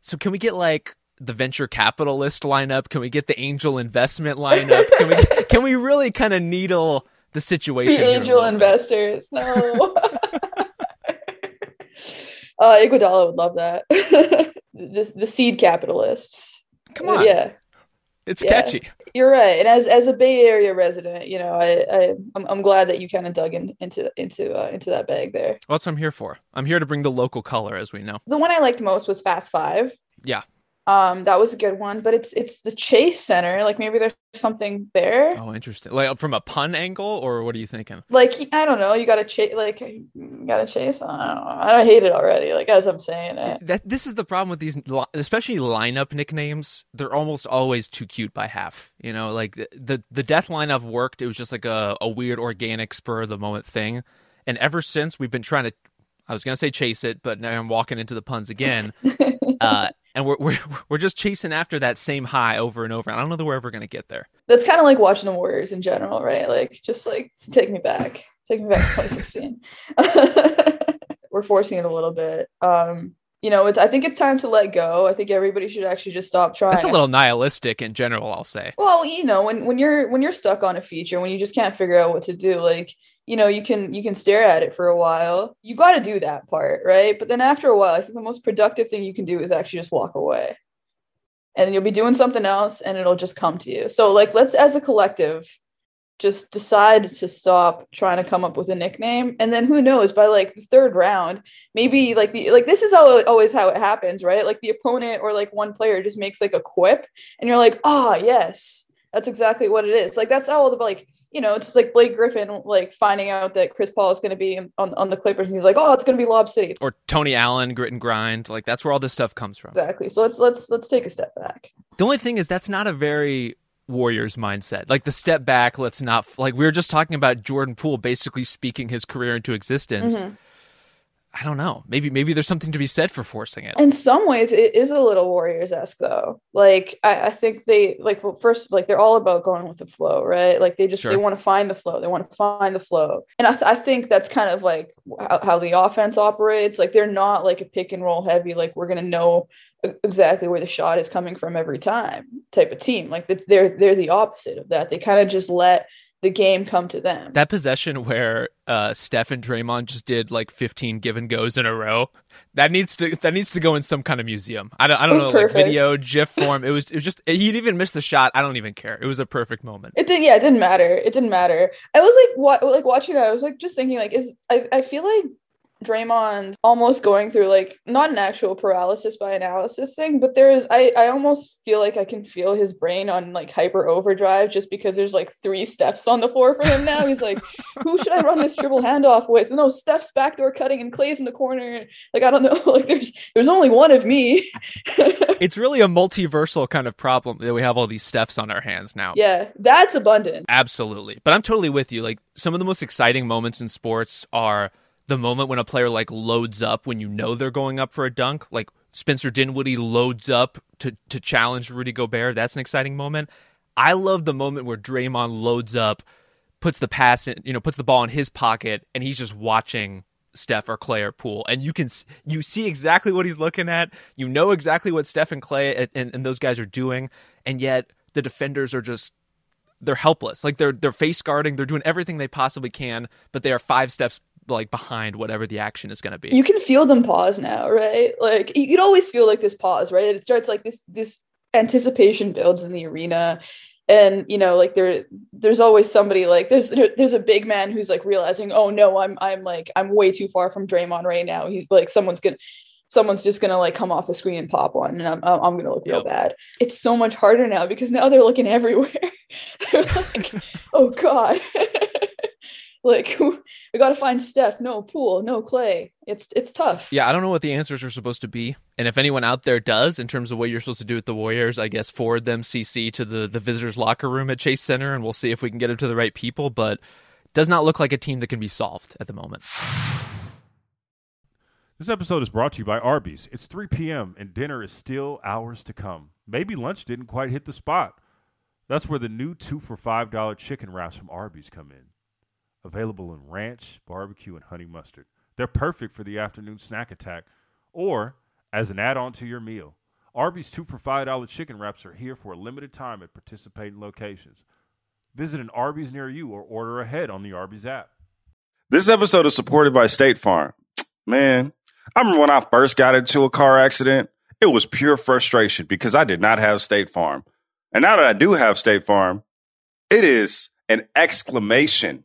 So can we get like the venture capitalist lineup? Can we get the angel investment lineup? Can we can we really kind of needle the situation? The angel bit? investors. No. uh Iguodala would love that. the, the seed capitalists. Come on, Yeah. it's yeah. catchy. You're right. And as as a Bay Area resident, you know, I, I I'm, I'm glad that you kind of dug in, into into uh, into that bag there. Well, that's what I'm here for. I'm here to bring the local color, as we know. The one I liked most was Fast Five. Yeah. Um, that was a good one, but it's it's the Chase Center. Like maybe there's something there. Oh, interesting. Like from a pun angle, or what are you thinking? Like I don't know. You got to chase. Like you got to chase. I don't know. I hate it already. Like as I'm saying it. That this is the problem with these, especially lineup nicknames. They're almost always too cute by half. You know, like the the, the death lineup worked. It was just like a, a weird organic spur of the moment thing, and ever since we've been trying to. I was gonna say chase it, but now I'm walking into the puns again. uh, and we're, we're we're just chasing after that same high over and over. And I don't know that we're ever gonna get there. That's kind of like watching the Warriors in general, right? Like just like take me back. Take me back to 2016. We're forcing it a little bit. Um, you know, I think it's time to let go. I think everybody should actually just stop trying. That's a little nihilistic in general, I'll say. Well, you know, when when you're when you're stuck on a feature, when you just can't figure out what to do, like you know, you can you can stare at it for a while. You got to do that part, right? But then after a while, I think the most productive thing you can do is actually just walk away, and you'll be doing something else, and it'll just come to you. So, like, let's as a collective just decide to stop trying to come up with a nickname and then who knows by like the third round maybe like the like this is how always how it happens right like the opponent or like one player just makes like a quip and you're like ah oh, yes that's exactly what it is like that's all the like you know it's like blake griffin like finding out that chris paul is going to be on, on the clippers and he's like oh it's going to be lob city or tony allen grit and grind like that's where all this stuff comes from exactly so let's let's let's take a step back the only thing is that's not a very Warriors mindset. Like the step back, let's not like we were just talking about Jordan Poole basically speaking his career into existence. Mm-hmm. I don't know. Maybe maybe there's something to be said for forcing it. In some ways, it is a little Warriors esque though. Like I, I, think they like well first like they're all about going with the flow, right? Like they just sure. they want to find the flow. They want to find the flow, and I, th- I think that's kind of like how, how the offense operates. Like they're not like a pick and roll heavy. Like we're gonna know exactly where the shot is coming from every time type of team. Like they're they're the opposite of that. They kind of just let the game come to them. That possession where uh, Steph and Draymond just did like 15 give and goes in a row, that needs to that needs to go in some kind of museum. I don't I don't know perfect. like video, GIF form. It was it was just he'd even missed the shot. I don't even care. It was a perfect moment. It did yeah. It didn't matter. It didn't matter. I was like what like watching that. I was like just thinking like is I I feel like Draymond almost going through like not an actual paralysis by analysis thing, but there is I I almost feel like I can feel his brain on like hyper overdrive just because there's like three steps on the floor for him now. He's like, who should I run this dribble handoff with? No, Steph's backdoor cutting and Clay's in the corner. Like I don't know. Like there's there's only one of me. it's really a multiversal kind of problem that we have all these Stephs on our hands now. Yeah, that's abundant. Absolutely. But I'm totally with you. Like some of the most exciting moments in sports are the moment when a player like loads up when you know they're going up for a dunk, like Spencer Dinwiddie loads up to to challenge Rudy Gobert. That's an exciting moment. I love the moment where Draymond loads up, puts the pass in, you know, puts the ball in his pocket, and he's just watching Steph or Clay or Poole, and you can you see exactly what he's looking at. You know exactly what Steph and Clay and, and, and those guys are doing, and yet the defenders are just they're helpless. Like they're they're face guarding, they're doing everything they possibly can, but they are five steps like behind whatever the action is going to be. You can feel them pause now, right? Like you can always feel like this pause, right? It starts like this this anticipation builds in the arena and you know like there there's always somebody like there's there's a big man who's like realizing oh no i'm i'm like i'm way too far from Draymond right now he's like someone's gonna someone's just gonna like come off the screen and pop one and i'm, I'm gonna look yep. real bad it's so much harder now because now they're looking everywhere they're like oh god like we got to find Steph. No Poole. No Clay. It's it's tough. Yeah, I don't know what the answers are supposed to be, and if anyone out there does, in terms of what you're supposed to do with the Warriors, I guess forward them CC to the the visitors locker room at Chase Center, and we'll see if we can get it to the right people. But does not look like a team that can be solved at the moment. This episode is brought to you by Arby's. It's 3 p.m. and dinner is still hours to come. Maybe lunch didn't quite hit the spot. That's where the new two for $5 chicken wraps from Arby's come in available in ranch, barbecue, and honey mustard. They're perfect for the afternoon snack attack or as an add on to your meal. Arby's 2 for $5 chicken wraps are here for a limited time at participating locations. Visit an Arby's near you or order ahead on the Arby's app. This episode is supported by State Farm. Man, I remember when I first got into a car accident, it was pure frustration because I did not have State Farm. And now that I do have State Farm, it is an exclamation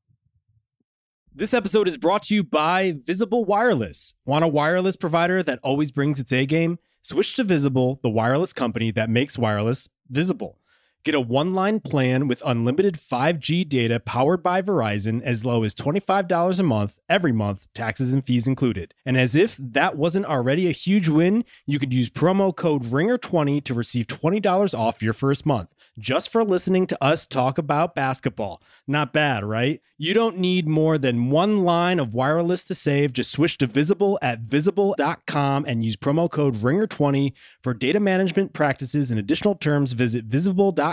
This episode is brought to you by Visible Wireless. Want a wireless provider that always brings its A game? Switch to Visible, the wireless company that makes wireless visible. Get a one line plan with unlimited 5G data powered by Verizon as low as $25 a month every month, taxes and fees included. And as if that wasn't already a huge win, you could use promo code RINGER20 to receive $20 off your first month just for listening to us talk about basketball. Not bad, right? You don't need more than one line of wireless to save. Just switch to Visible at visible.com and use promo code RINGER20 for data management practices and additional terms. Visit visible.com.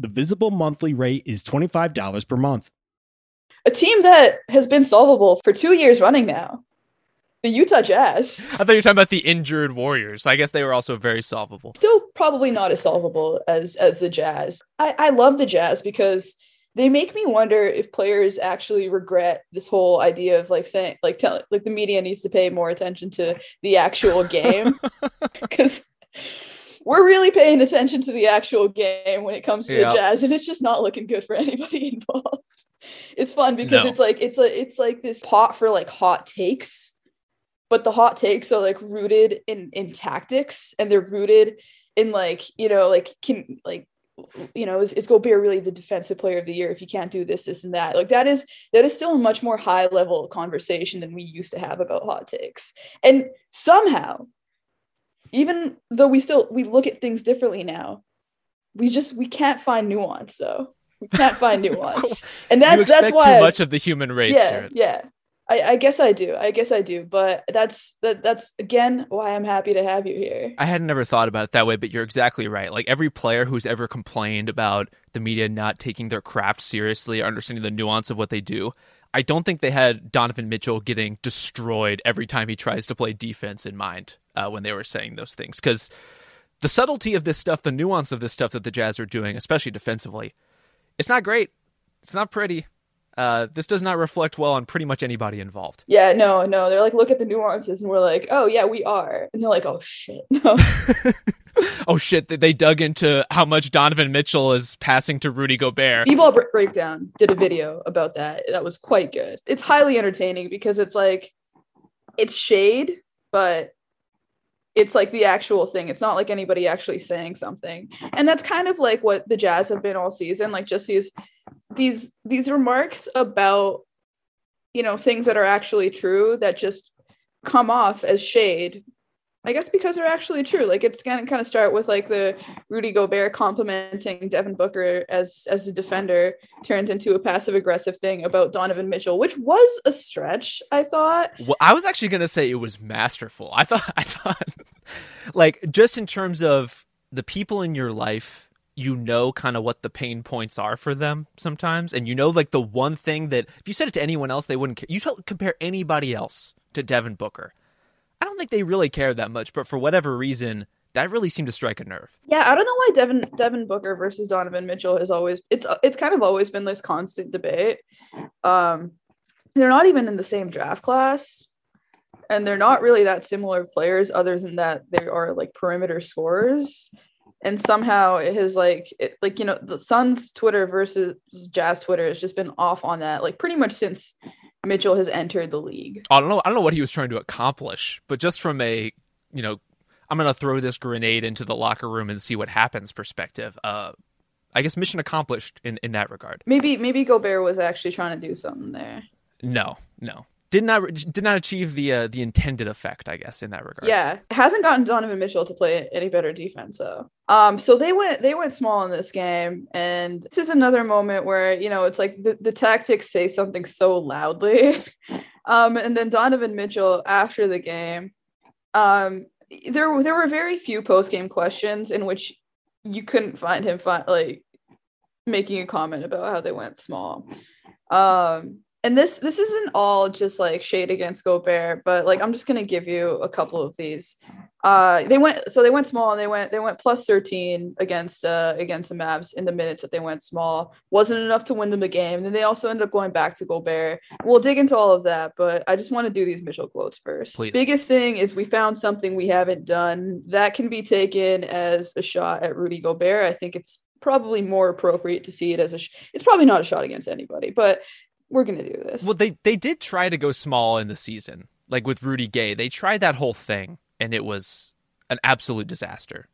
The Visible monthly rate is $25 per month. A team that has been solvable for two years running now. The Utah Jazz. I thought you were talking about the injured Warriors. I guess they were also very solvable. Still probably not as solvable as as the Jazz. I, I love the Jazz because they make me wonder if players actually regret this whole idea of like saying like tell like the media needs to pay more attention to the actual game because we're really paying attention to the actual game when it comes to Yeah. the Jazz, and it's just not looking good for anybody involved. It's fun because No. it's like it's a it's like this pot for like hot takes, but the hot takes are like rooted in in tactics, and they're rooted in like you know like can like you know is, is Gobert really the defensive player of the year if you can't do this this and that like that is that is still a much more high level conversation than we used to have about hot takes and somehow even though we still we look at things differently now we just we can't find nuance though. We can't find nuance. and that's that's why too much of the human race, yeah Jared. yeah. I, I guess i do. I guess i do. But that's that that's again why i'm happy to have you here. I had never thought about it that way, but you're exactly right. Like every player who's ever complained about the media not taking their craft seriously, or understanding the nuance of what they do, I don't think they had Donovan Mitchell getting destroyed every time he tries to play defense in mind uh, when they were saying those things. Because the subtlety of this stuff, the nuance of this stuff that the Jazz are doing, especially defensively, it's not great. It's not pretty. Uh, this does not reflect well on pretty much anybody involved. yeah no no they're like look at the nuances and we're like oh yeah we are and they're like oh shit no oh shit! They dug into how much Donovan Mitchell is passing to Rudy Gobert. b-ball Bre- breakdown did a video about that that was quite good it's highly entertaining because it's like it's shade but it's like the actual thing. It's not like anybody actually saying something. And that's kind of like what the jazz have been all season like just these these these remarks about you know things that are actually true that just come off as shade i guess because they're actually true like it's gonna kind of start with like the rudy gobert complimenting devin booker as as a defender turned into a passive aggressive thing about donovan mitchell which was a stretch i thought Well, I was actually gonna say it was masterful. I thought, I thought, like just in terms of the people in your life, you know, kind of what the pain points are for them sometimes, and you know, like the one thing that if you said it to anyone else, they wouldn't care. You tell, compare anybody else to Devin Booker. I don't think they really care that much, but for whatever reason, that really seemed to strike a nerve. Yeah, I don't know why Devin Devin Booker versus Donovan Mitchell has always it's it's kind of always been this constant debate. Um, they're not even in the same draft class, and they're not really that similar players. Other than that, they are like perimeter scorers, and somehow it has like it, like you know the Suns Twitter versus Jazz Twitter has just been off on that like pretty much since Mitchell has entered the league. I don't know. I don't know what he was trying to accomplish, but just from a, you know, I'm gonna throw this grenade into the locker room and see what happens perspective. Uh, I guess mission accomplished in in that regard. Maybe maybe Gobert was actually trying to do something there. No, no, did not did not achieve the uh, the intended effect. I guess in that regard. Yeah, hasn't gotten Donovan Mitchell to play any better defense though. Um, so they went they went small in this game, and this is another moment where you know it's like the, the tactics say something so loudly, um, and then Donovan Mitchell after the game, um, there there were very few post game questions in which you couldn't find him fi- like making a comment about how they went small. Um, and this this isn't all just like shade against Gobert, but like I'm just gonna give you a couple of these. Uh, they went so they went small and they went they went plus 13 against uh against the Mavs in the minutes that they went small. Wasn't enough to win them the game. Then they also ended up going back to Gobert. We'll dig into all of that, but I just want to do these Mitchell quotes first. Please. Biggest thing is we found something we haven't done that can be taken as a shot at Rudy Gobert. I think it's probably more appropriate to see it as a. Sh- it's probably not a shot against anybody, but we're gonna do this. Well, they they did try to go small in the season, like with Rudy Gay. They tried that whole thing, and it was an absolute disaster.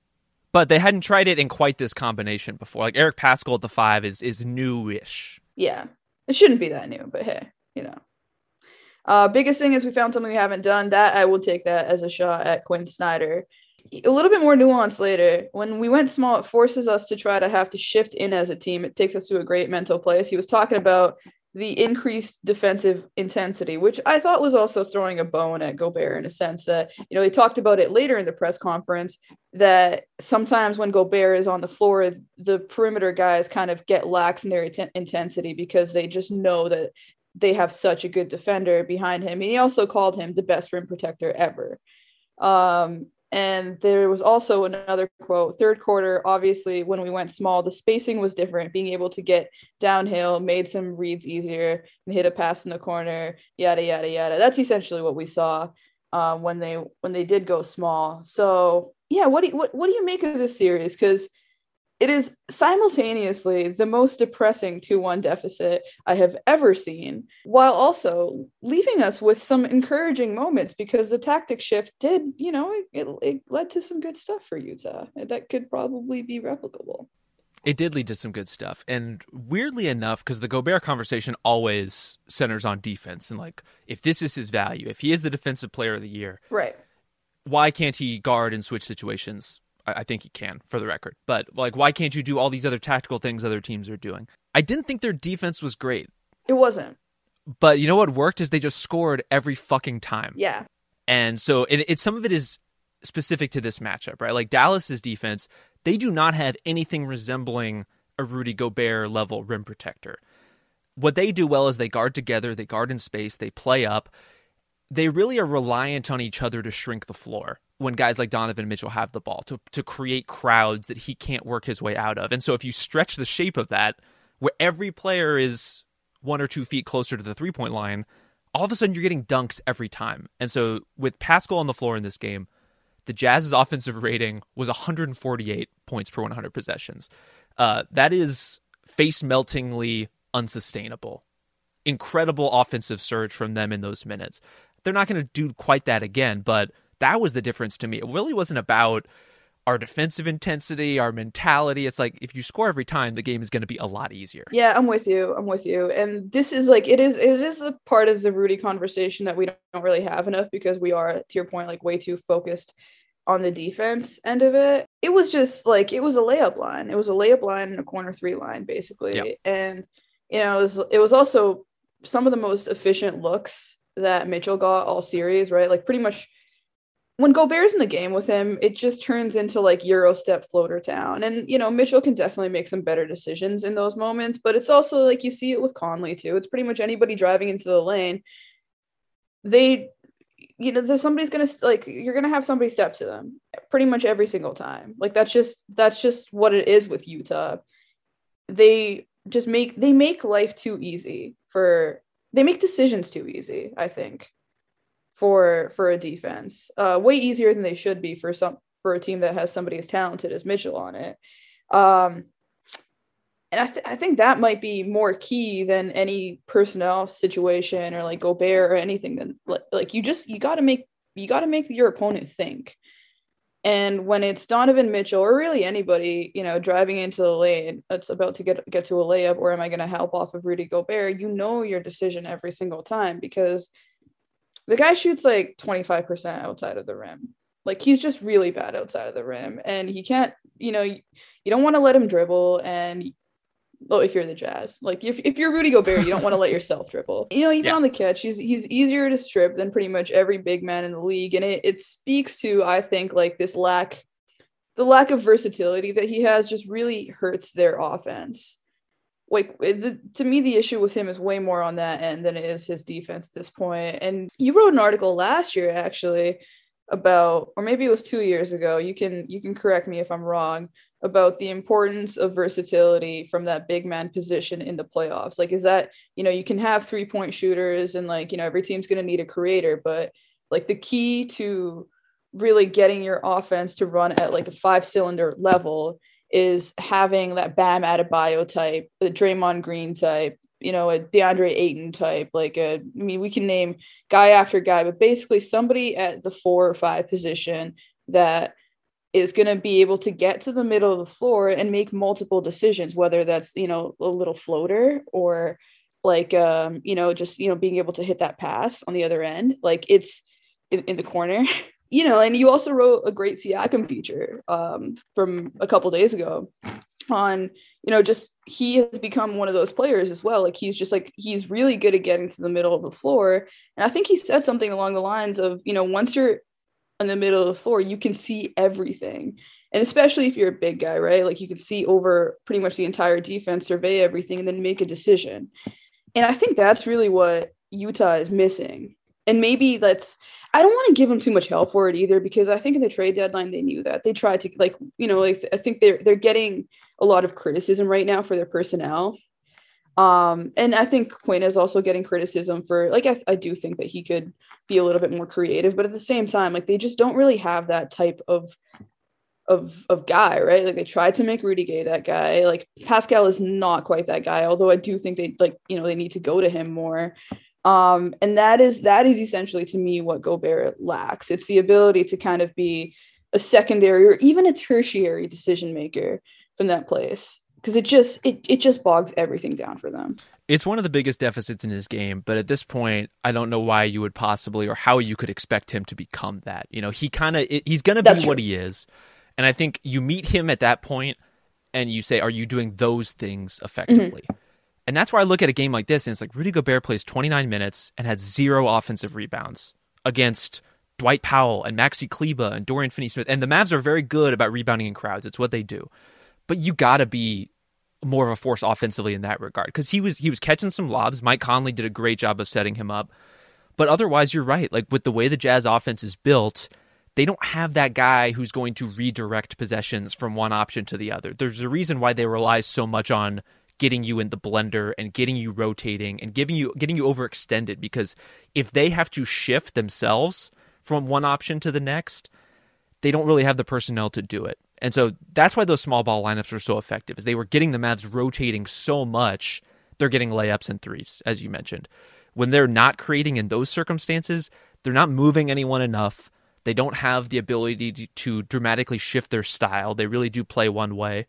but they hadn't tried it in quite this combination before. Like Eric Paschall at the five is is newish. Yeah, it shouldn't be that new, but hey, you know. Uh, biggest thing is we found something we haven't done. That I will take that as a shot at Quin Snyder. A little bit more nuance later. When we went small, it forces us to try to have to shift in as a team. It takes us to a great mental place. He was talking about the increased defensive intensity, which I thought was also throwing a bone at Gobert in a sense that, you know, he talked about it later in the press conference that sometimes when Gobert is on the floor, the perimeter guys kind of get lax in their intensity because they just know that they have such a good defender behind him. And he also called him the best rim protector ever. Um, and there was also another quote third quarter, obviously, when we went small, the spacing was different. Being able to get downhill made some reads easier and hit a pass in the corner, yada, yada, yada. That's essentially what we saw um, when they when they did go small. So yeah, what do you, what, what do you make of this series? Because it is simultaneously the most depressing 2 1 deficit I have ever seen, while also leaving us with some encouraging moments because the tactic shift did, you know, it, it led to some good stuff for Utah that could probably be replicable. It did lead to some good stuff. And weirdly enough, because the Gobert conversation always centers on defense and like, if this is his value, if he is the defensive player of the year, right? Why can't he guard in switch situations I think he can, for the record. But like, why can't you do all these other tactical things other teams are doing? I didn't think their defense was great. It wasn't. But you know what worked is they just scored every fucking time. Yeah. And so it, it some of it is specific to this matchup, right? Like Dallas's defense, they do not have anything resembling a Rudy Gobert level rim protector. What they do well is they guard together, they guard in space, they play up. They really are reliant on each other to shrink the floor when guys like Donovan Mitchell have the ball to to create crowds that he can't work his way out of. And so if you stretch the shape of that, where every player is one or two feet closer to the three point line, all of a sudden you're getting dunks every time. And so with Paschall on the floor in this game, the Jazz's offensive rating was 148 points per 100 possessions. Uh, that is face meltingly unsustainable. Incredible offensive surge from them in those minutes. They're not going to do quite that again, but that was the difference to me. It really wasn't about our defensive intensity, our mentality. It's like if you score every time, the game is going to be a lot easier. Yeah, I'm with you. I'm with you. And this is like it is it is a part of the Rudy conversation that we don't really have enough because we are to your point like way too focused on the defense end of it. It was just like it was a layup line. It was a layup line and a corner 3 line basically. Yep. And you know, it was it was also some of the most efficient looks that Mitchell got all series, right? Like pretty much when Gobert's in the game with him, it just turns into like Euro step floater town. And you know, Mitchell can definitely make some better decisions in those moments, but it's also like you see it with Conley too. It's pretty much anybody driving into the lane. They you know, there's somebody's gonna like you're gonna have somebody step to them pretty much every single time. Like that's just that's just what it is with Utah. They just make they make life too easy for they make decisions too easy, I think for for a defense. Uh, way easier than they should be for some for a team that has somebody as talented as Mitchell on it. Um, and I, th- I think that might be more key than any personnel situation or like Gobert or anything. Than like, like you just you got to make you got to make your opponent think. And when it's Donovan Mitchell or really anybody, you know, driving into the lane, it's about to get get to a layup, or am I going to help off of Rudy Gobert? You know your decision every single time because the guy shoots like 25% outside of the rim. Like he's just really bad outside of the rim and he can't, you know, you, you don't want to let him dribble and well, if you're the Jazz, like if, if you're Rudy Gobert, you don't want to let yourself dribble. You know, even yeah. on the catch, he's he's easier to strip than pretty much every big man in the league, and it it speaks to I think like this lack, the lack of versatility that he has just really hurts their offense like the, to me the issue with him is way more on that end than it is his defense at this point. and you wrote an article last year actually about or maybe it was 2 years ago you can you can correct me if i'm wrong about the importance of versatility from that big man position in the playoffs like is that you know you can have three point shooters and like you know every team's going to need a creator but like the key to really getting your offense to run at like a five cylinder level is having that Bam Adebayo type, the Draymond Green type, you know, a DeAndre Ayton type. Like, a, I mean, we can name guy after guy, but basically somebody at the four or five position that is going to be able to get to the middle of the floor and make multiple decisions, whether that's, you know, a little floater or like, um, you know, just, you know, being able to hit that pass on the other end. Like it's in, in the corner, you know, and you also wrote a great Siakam feature um, from a couple days ago on, you know, just he has become one of those players as well. Like he's just like, he's really good at getting to the middle of the floor. And I think he said something along the lines of, you know, once you're in the middle of the floor, you can see everything. And especially if you're a big guy, right? Like you can see over pretty much the entire defense, survey everything, and then make a decision. And I think that's really what Utah is missing. And maybe that's, I don't want to give them too much hell for it either, because I think in the trade deadline, they knew that. They tried to, like, you know, like, I think they're, they're getting a lot of criticism right now for their personnel. Um, and I think Quin is also getting criticism for like I, I do think that he could be a little bit more creative, but at the same time, like they just don't really have that type of of of guy, right? Like they tried to make Rudy Gay that guy. Like Paschall is not quite that guy, although I do think they like, you know, they need to go to him more. Um, and that is that is essentially to me what Gobert lacks. It's the ability to kind of be a secondary or even a tertiary decision maker from that place because it just it, it just bogs everything down for them. It's one of the biggest deficits in his game but at this point i don't know why you would possibly or how you could expect him to become that. You know he kind of he's going to be what he is. And i think you meet him at that point and you say are you doing those things effectively? Mm-hmm. and that's where i look at a game like this and it's like rudy gobert plays 29 minutes and had zero offensive rebounds against dwight powell and maxi kleber and dorian finney-smith. And the mavs are very good about rebounding in crowds. It's what they do but you got to be more of a force offensively in that regard because he was he was catching some lobs. Mike Conley did a great job of setting him up, but otherwise, you're right. Like with the way the Jazz offense is built, they don't have that guy who's going to redirect possessions from one option to the other. There's a reason why they rely so much on getting you in the blender and getting you rotating and giving you getting you overextended because if they have to shift themselves from one option to the next, they don't really have the personnel to do it. And so that's why those small ball lineups were so effective, is they were getting the Mavs rotating so much, they're getting layups and threes, as you mentioned. When they're not creating in those circumstances, they're not moving anyone enough. They don't have the ability to, dramatically shift their style. They really do play one way.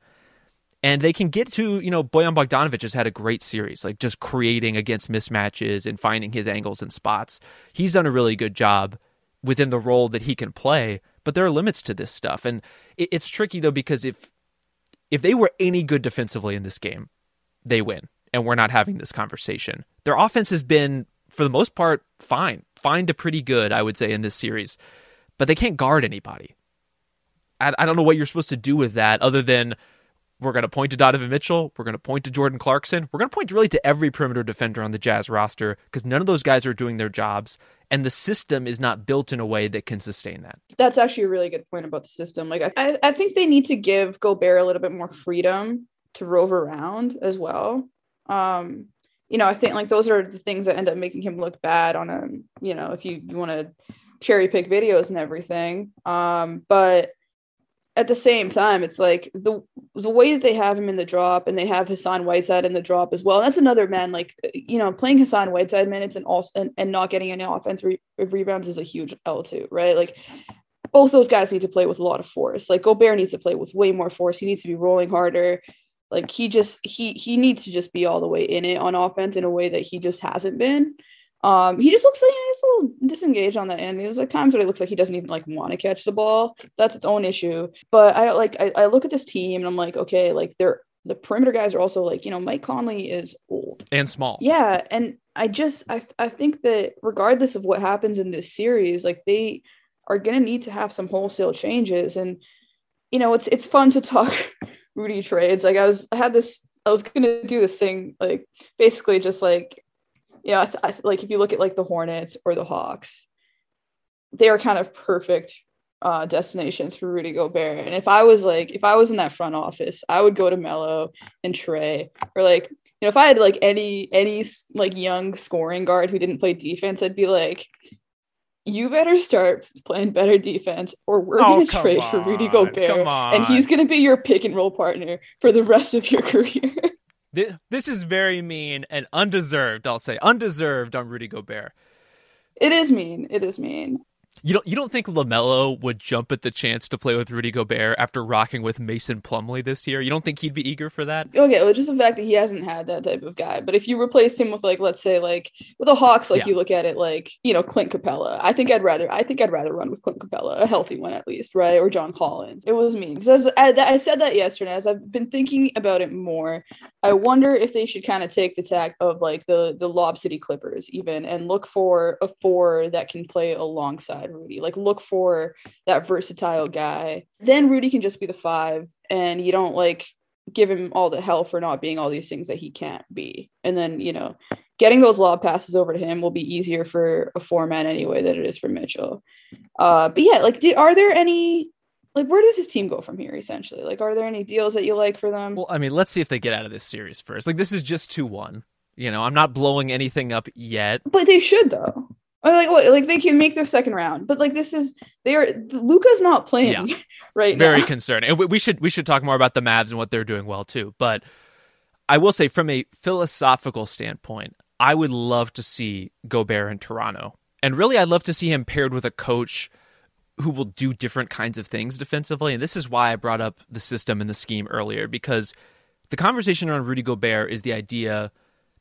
And they can get to, you know, Bojan Bogdanovich has had a great series, like just creating against mismatches and finding his angles and spots. He's done a really good job within the role that he can play but there are limits to this stuff, and it, it's tricky though because if if they were any good defensively in this game, they win, and we're not having this conversation. Their offense has been, for the most part, fine, fine to pretty good, I would say, in this series, but they can't guard anybody. I, I don't know what you're supposed to do with that other than we're going to point to Donovan Mitchell. We're going to point to Jordan Clarkson. We're going to point really to every perimeter defender on the Jazz roster because none of those guys are doing their jobs, and the system is not built in a way that can sustain that. That's actually a really good point about the system. Like, I, I think they need to give Gobert a little bit more freedom to rove around as well. Um, you know, I think like those are the things that end up making him look bad on a, you know, if you, you want to cherry pick videos and everything. Um, but at the same time, it's like the the way that they have him in the drop and they have Hassan Whiteside in the drop as well. And that's another man, like you know, playing Hassan Whiteside minutes and also and, and not getting any offense re- rebounds is a huge L two, right? Like both those guys need to play with a lot of force. Like Gobert needs to play with way more force. He needs to be rolling harder. Like he just he he needs to just be all the way in it on offense in a way that he just hasn't been. Um, he just looks like he's a little disengaged on the end. There's like times where he looks like he doesn't even like want to catch the ball. That's its own issue. But I like I, I look at this team and I'm like, okay, like they're the perimeter guys are also like, you know, Mike Conley is old and small. Yeah, and I just I I think that regardless of what happens in this series, like they are going to need to have some wholesale changes and you know, it's it's fun to talk Rudy trades. Like I was I had this I was going to do this thing like basically just like yeah, I th- I th- like if you look at like the Hornets or the Hawks, they are kind of perfect uh, destinations for Rudy Gobert. And if I was like, if I was in that front office, I would go to Melo and Trae, or like, you know, if I had like any any like young scoring guard who didn't play defense, I'd be like, you better start playing better defense, or we're oh, gonna trade on, for Rudy Gobert, and he's gonna be your pick and roll partner for the rest of your career. This is very mean and undeserved, I'll say. Undeserved on Rudy Gobert. It is mean. It is mean. You don't you don't think Lamelo would jump at the chance to play with Rudy Gobert after rocking with Mason Plumlee this year? You don't think he'd be eager for that? Okay, well, just the fact that he hasn't had that type of guy. But if you replaced him with like, let's say, like with the Hawks, like Yeah. you look at it, like you know, Clint Capela. I think I'd rather, I think I'd rather run with Clint Capela, a healthy one at least, right? Or John Collins. It was me because I, I said that yesterday. As I've been thinking about it more, I wonder if they should kind of take the tack of like the the Lob City Clippers even and look for a four that can play alongside Rudy. Like look for that versatile guy. Then Rudy can just be the five, and you don't like give him all the hell for not being all these things that he can't be. And then you know, getting those lob passes over to him will be easier for a four man anyway than it is for Mitchell. Uh, but yeah, like, did, are there any? Like, where does this team go from here? Essentially, like, are there any deals that you like for them? Well, I mean, let's see if they get out of this series first. Like this is just 2-1. You know, I'm not blowing anything up yet. But they should though. Or like what? Like they can make their second round. But like this is they are Luka's not playing right very now. concerning. And we, we should we should talk more about the Mavs and what they're doing well too. But I will say, from a philosophical standpoint, I would love to see Gobert in Toronto, and really, I'd love to see him paired with a coach who will do different kinds of things defensively. And this is why I brought up the system and the scheme earlier because the conversation around Rudy Gobert is the idea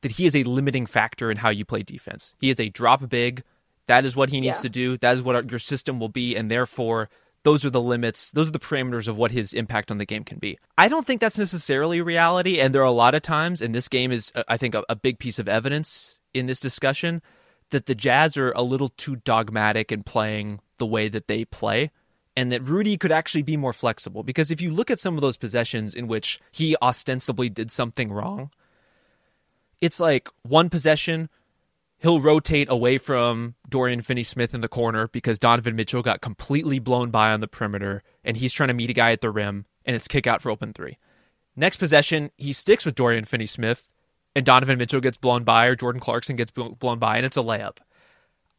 that he is a limiting factor in how you play defense. He is a drop big. That is what he needs Yeah. to do. That is what our, your system will be, and therefore those are the limits. Those are the parameters of what his impact on the game can be. I don't think that's necessarily reality, and there are a lot of times, and this game is, uh, I think, a, a big piece of evidence in this discussion that the Jazz are a little too dogmatic in playing the way that they play. And that Rudy could actually be more flexible because if you look at some of those possessions in which he ostensibly did something wrong, it's like one possession, he'll rotate away from Dorian Finney Smith in the corner because Donovan Mitchell got completely blown by on the perimeter and he's trying to meet a guy at the rim and it's kick out for open three. Next possession, he sticks with Dorian Finney Smith and Donovan Mitchell gets blown by or Jordan Clarkson gets blown by and it's a layup.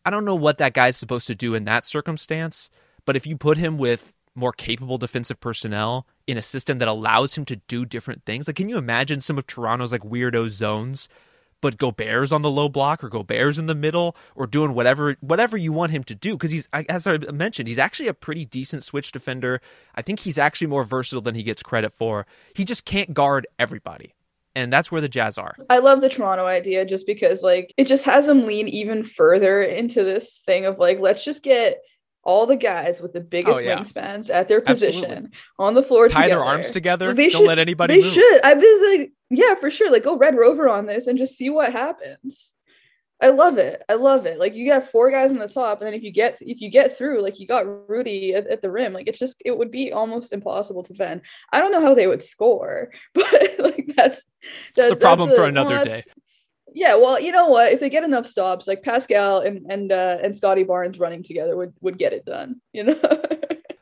I don't know what that guy's supposed to do in that circumstance, but if you put him with more capable defensive personnel in a system that allows him to do different things, like can you imagine some of Toronto's like weirdo zones, but Gobert's on the low block or Gobert's in the middle or doing whatever whatever you want him to do because he's as I mentioned, he's actually a pretty decent switch defender. I think he's actually more versatile than he gets credit for. He just can't guard everybody. And that's where the Jazz are. I love the Toronto idea just because like it just has them lean even further into this thing of like let's just get all the guys with the biggest Oh, yeah. wingspans at their position Absolutely. on the floor Tie together. their arms together. They Don't should- let anybody They move. should. I was like, yeah, for sure. Like go Red Rover on this and just see what happens. I love it. I love it. Like you got four guys on the top, and then if you get if you get through, like you got Rudy at, at the rim, like it's just it would be almost impossible to defend. I don't know how they would score, but like that's That's a problem for well, another that's- Yeah, well, you know what? If they get enough stops, like Pascal and and uh, and Scottie Barnes running together would would get it done. You know.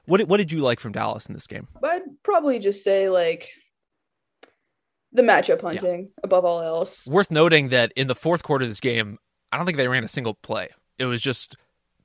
What what did you like from Dallas in this game? I'd probably just say like the matchup hunting above all else. Worth noting that in the fourth quarter of this game, I don't think they ran a single play. It was just,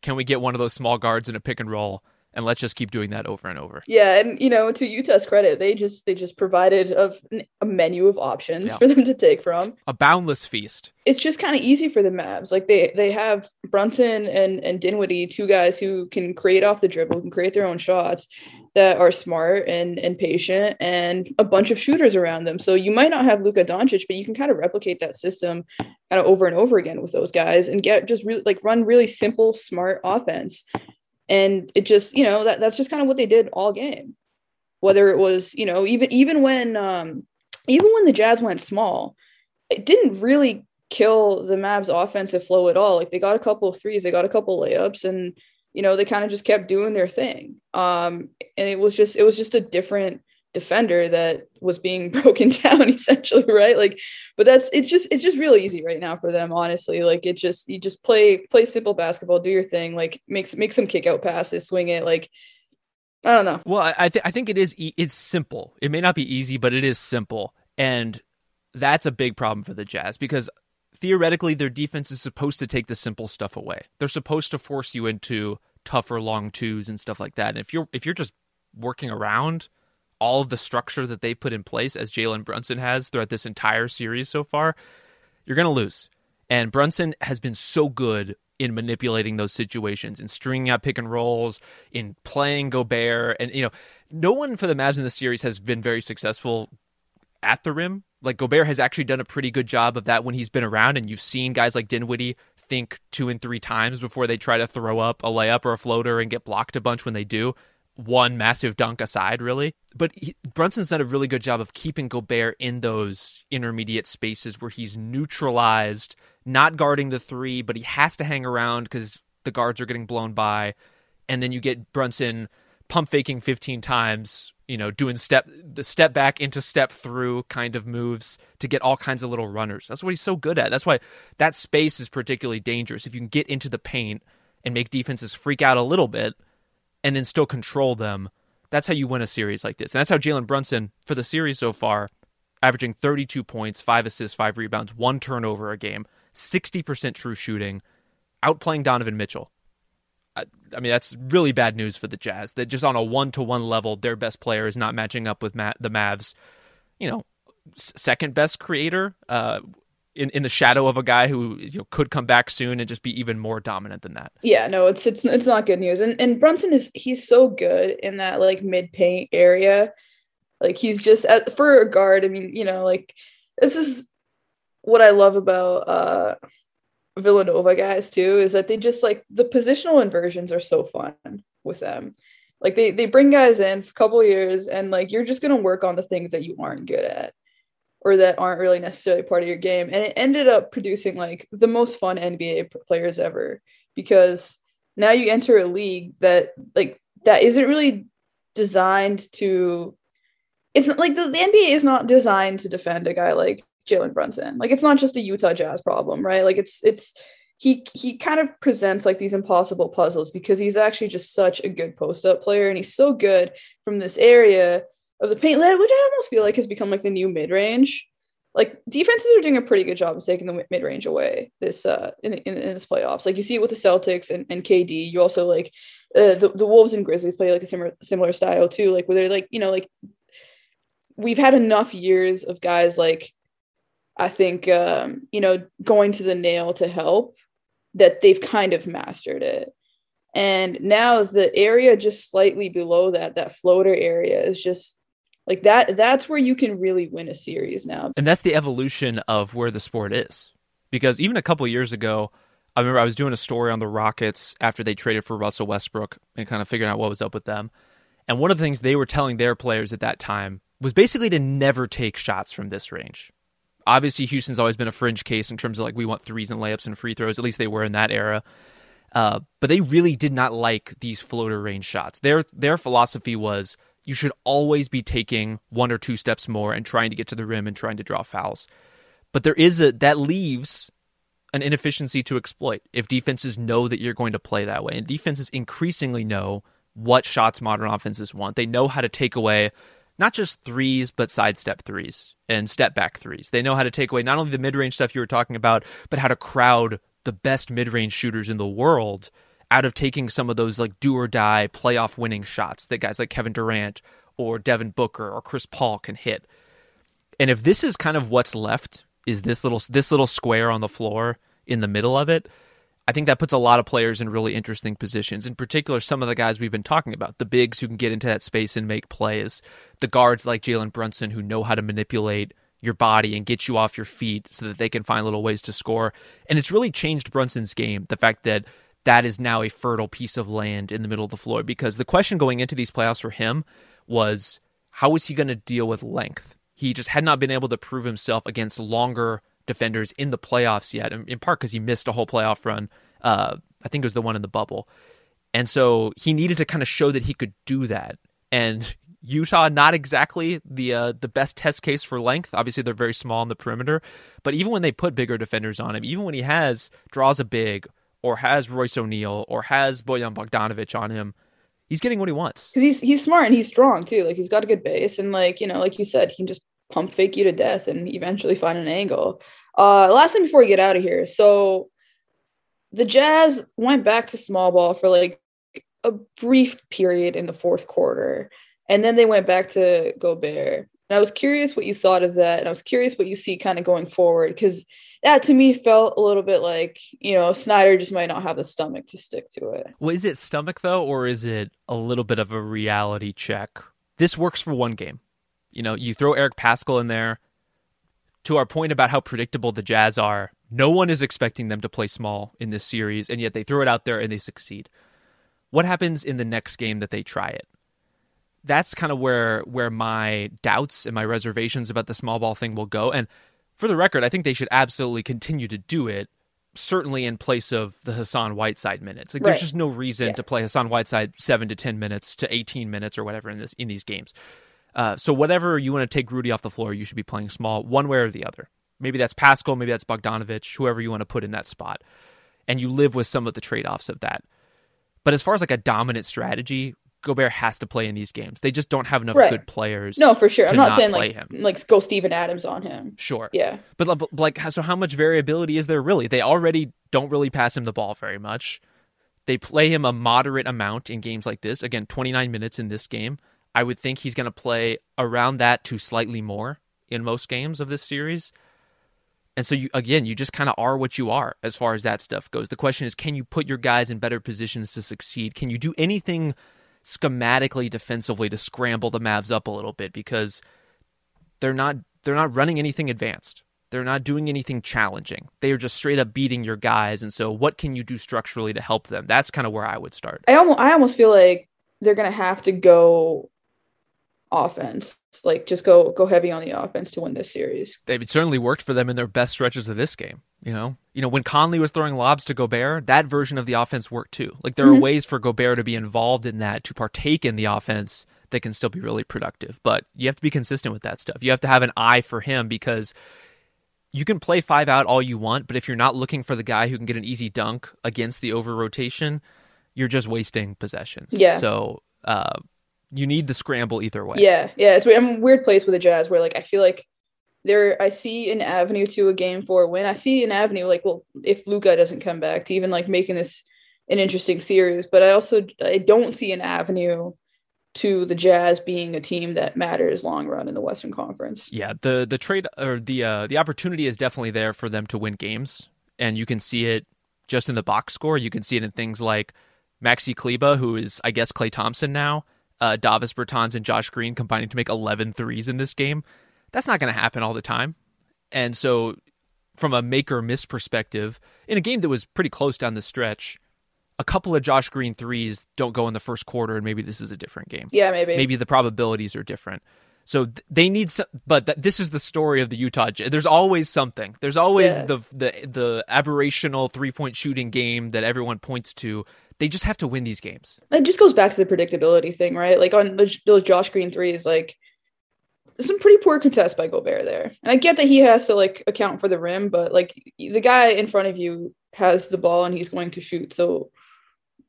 can we get one of those small guards in a pick and roll, and let's just keep doing that over and over. Yeah, and you know, to Utah's credit, they just they just provided of a menu of options Yeah. for them to take from. A boundless feast. It's just kind of easy for the Mavs. Like they they have Brunson and and Dinwiddie, two guys who can create off the dribble, can create their own shots that are smart and and patient, and a bunch of shooters around them. So you might not have Luka Doncic, but you can kind of replicate that system kind of over and over again with those guys, and get just really like run really simple, smart offense. And it just you know that that's just kind of what they did all game. Whether it was you know even even when um even when the Jazz went small, it didn't really kill the Mavs offensive flow at all. Like they got a couple of threes, they got a couple layups, and you know they kind of just kept doing their thing. Um, and it was just it was just a different defender that was being broken down essentially, right? Like, but that's it's just it's just real easy right now for them, honestly. Like it just you just play play simple basketball, do your thing, like make make some kick out passes, swing it, like. I don't know. Well, I th- I think it is. E- it's simple. It may not be easy, but it is simple, and that's a big problem for the Jazz because theoretically their defense is supposed to take the simple stuff away. They're supposed to force you into tougher long twos and stuff like that. And if you're if you're just working around all of the structure that they put in place as Jalen Brunson has throughout this entire series so far, you're going to lose. And Brunson has been so good in manipulating those situations, in stringing out pick and rolls, in playing Gobert. And, you know, no one for the Mavs in the series has been very successful at the rim. Like Gobert has actually done a pretty good job of that when he's been around, and you've seen guys like Dinwiddie think two and three times before they try to throw up a layup or a floater and get blocked a bunch when they do. One massive dunk aside, really. But he, Brunson's done a really good job of keeping Gobert in those intermediate spaces where he's neutralized, not guarding the three, but he has to hang around because the guards are getting blown by. And then you get Brunson pump faking 15 times, you know, doing step the step back into step through kind of moves to get all kinds of little runners. That's what he's so good at. That's why that space is particularly dangerous. If you can get into the paint and make defenses freak out a little bit and then still control them, that's how you win a series like this. And that's how Jalen Brunson for the series so far, averaging 32 points, 5 assists, 5 rebounds, 1 turnover a game, 60% true shooting, outplaying Donovan Mitchell. I mean, that's really bad news for the Jazz. That just on a one to one level, their best player is not matching up with Ma- the Mavs. You know, second best creator uh, in in the shadow of a guy who you know, could come back soon and just be even more dominant than that. Yeah, no, it's it's it's not good news. And and Brunson is he's so good in that like mid paint area. Like he's just at, for a guard. I mean, you know, like this is what I love about uh Villanova guys too is that they just like the positional inversions are so fun with them. Like they they bring guys in for a couple years and like you're just gonna work on the things that you aren't good at or that aren't really necessarily part of your game. And it ended up producing like the most fun NBA players ever because now you enter a league that like that isn't really designed to it's like the, the NBA is not designed to defend a guy like Jalen Brunson. Like it's not just a Utah Jazz problem, right? Like it's it's he he kind of presents like these impossible puzzles because he's actually just such a good post up player and he's so good from this area of the paint, which I almost feel like has become like the new mid range. Like defenses are doing a pretty good job of taking the mid range away this uh in, in, in this playoffs. Like you see it with the Celtics and, and KD. You also like uh, the the Wolves and Grizzlies play like a similar similar style too. Like where they're like you know like we've had enough years of guys like I think um, you know going to the nail to help that they've kind of mastered it. And now the area just slightly below that, that floater area is just like that. That's where you can really win a series now. And that's the evolution of where the sport is. Because even a couple years ago, I remember I was doing a story on the Rockets after they traded for Russell Westbrook and kind of figuring out what was up with them. And one of the things they were telling their players at that time was basically to never take shots from this range obviously Houston's always been a fringe case in terms of like we want threes and layups and free throws. At least they were in that era. Uh, but they really did not like these floater range shots. Their their philosophy was you should always be taking one or two steps more and trying to get to the rim and trying to draw fouls. But there is a that leaves an inefficiency to exploit if defenses know that you're going to play that way. And defenses increasingly know what shots modern offenses want. They know how to take away not just threes, but sidestep threes and step back threes. They know how to take away not only the mid range stuff you were talking about, but how to crowd the best mid range shooters in the world out of taking some of those like do or die playoff winning shots that guys like Kevin Durant or Devin Booker or Chris Paul can hit. And if this is kind of what's left, is this little this little square on the floor in the middle of it, I think that puts a lot of players in really interesting positions. In particular, some of the guys we've been talking about, the bigs who can get into that space and make plays, the guards like Jalen Brunson who know how to manipulate your body and get you off your feet so that they can find little ways to score. And it's really changed Brunson's game, the fact that that is now a fertile piece of land in the middle of the floor. Because the question going into these playoffs for him was how is he going to deal with length? He just had not been able to prove himself against longer defenders in the playoffs yet, in part because he missed a whole playoff run. Uh, I think it was the one in the bubble. And so he needed to kind of show that he could do that. And Utah, not exactly the uh, the best test case for length. Obviously, they're very small on the perimeter. But even when they put bigger defenders on him, even when he has draws a big or has Royce O'Neale or has Bojan Bogdanovic on him, he's getting what he wants. Because he's he's smart and he's strong too. Like he's got a good base and like you know, like you said, he can just pump fake you to death and eventually find an angle. Uh, last thing before we get out of here, so the Jazz went back to small ball for like a brief period in the fourth quarter, and then they went back to Gobert. And I was curious what you thought of that, and I was curious what you see kind of going forward because that to me felt a little bit like you know Snyder just might not have the stomach to stick to it. Well, is it stomach though, or is it a little bit of a reality check? This works for one game. You know, you throw Eric Paschall in there. To our point about how predictable the Jazz are, no one is expecting them to play small in this series, and yet they throw it out there and they succeed. What happens in the next game that they try it? That's kind of where where my doubts and my reservations about the small ball thing will go. And for the record, I think they should absolutely continue to do it, certainly in place of the Hassan Whiteside minutes. Like, Right. there's just no reason Yeah. to play Hassan Whiteside seven to ten minutes to eighteen minutes or whatever in this in these games. Uh, so whatever you want to take Rudy off the floor, you should be playing small, one way or the other. Maybe that's Paschall, maybe that's Bogdanovic, whoever you want to put in that spot, and you live with some of the trade offs of that. But as far as like a dominant strategy, Gobert has to play in these games. They just don't have enough Right. good players. No, for sure. to I'm not, not saying play like him. like go Steven Adams on him. Sure. Yeah. But, but like, so how much variability is there really? They already don't really pass him the ball very much. They play him a moderate amount in games like this. Again, 29 minutes in this game. I would think he's going to play around that to slightly more in most games of this series. And so you again, you just kind of are what you are as far as that stuff goes. The question is, can you put your guys in better positions to succeed? Can you do anything schematically defensively to scramble the Mavs up a little bit because they're not they're not running anything advanced. They're not doing anything challenging. They are just straight up beating your guys. And so, what can you do structurally to help them? That's kind of where I would start. I almost I almost feel like they're gonna have to go offense. Like just go go heavy on the offense to win this series. They it certainly worked for them in their best stretches of this game. You know, you know when Conley was throwing lobs to Gobert, that version of the offense worked too. Like there are Mhm. ways for Gobert to be involved in that, to partake in the offense that can still be really productive. But you have to be consistent with that stuff. You have to have an eye for him because you can play five out all you want, but if you're not looking for the guy who can get an easy dunk against the over rotation, you're just wasting possessions. Yeah. So uh, you need the scramble either way. Yeah, yeah. It's weird. I'm a weird place with the Jazz where like I feel like there I see an avenue to a game four win. I see an avenue like well if Luka doesn't come back to even like making this an interesting series, but I also I don't see an avenue to the Jazz being a team that matters long run in the Western Conference. Yeah, the the trade or the uh, the opportunity is definitely there for them to win games, and you can see it just in the box score. You can see it in things like Maxi Kleber, who is I guess Klay Thompson now, uh, Davis Bertans and Josh Green combining to make 11 threes in this game. That's not going to happen all the time, and so from a make or miss perspective, in a game that was pretty close down the stretch, a couple of Josh Green threes don't go in the first quarter, and maybe this is a different game Yeah, maybe. maybe the probabilities are different. So they need some, but th- this is the story of the Utah. Jazz. There's always something. There's always Yeah. the the the aberrational three point shooting game that everyone points to. They just have to win these games. it just goes back to the predictability thing, right? Like on those, those Josh Green threes, like some pretty poor contest by Gobert there. And I get that he has to like account for the rim, but like the guy in front of you has the ball and he's going to shoot. So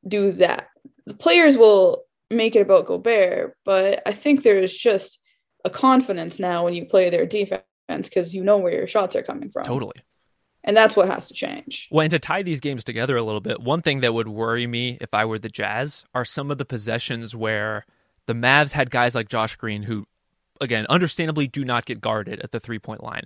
do that. The players will make it about Gobert, but I think there's just a confidence now when you play their defense because you know where your shots are coming from. Totally. And that's what has to change. Well, and to tie these games together a little bit, one thing that would worry me if I were the Jazz are some of the possessions where the Mavs had guys like Josh Green who, again, understandably do not get guarded at the three point line.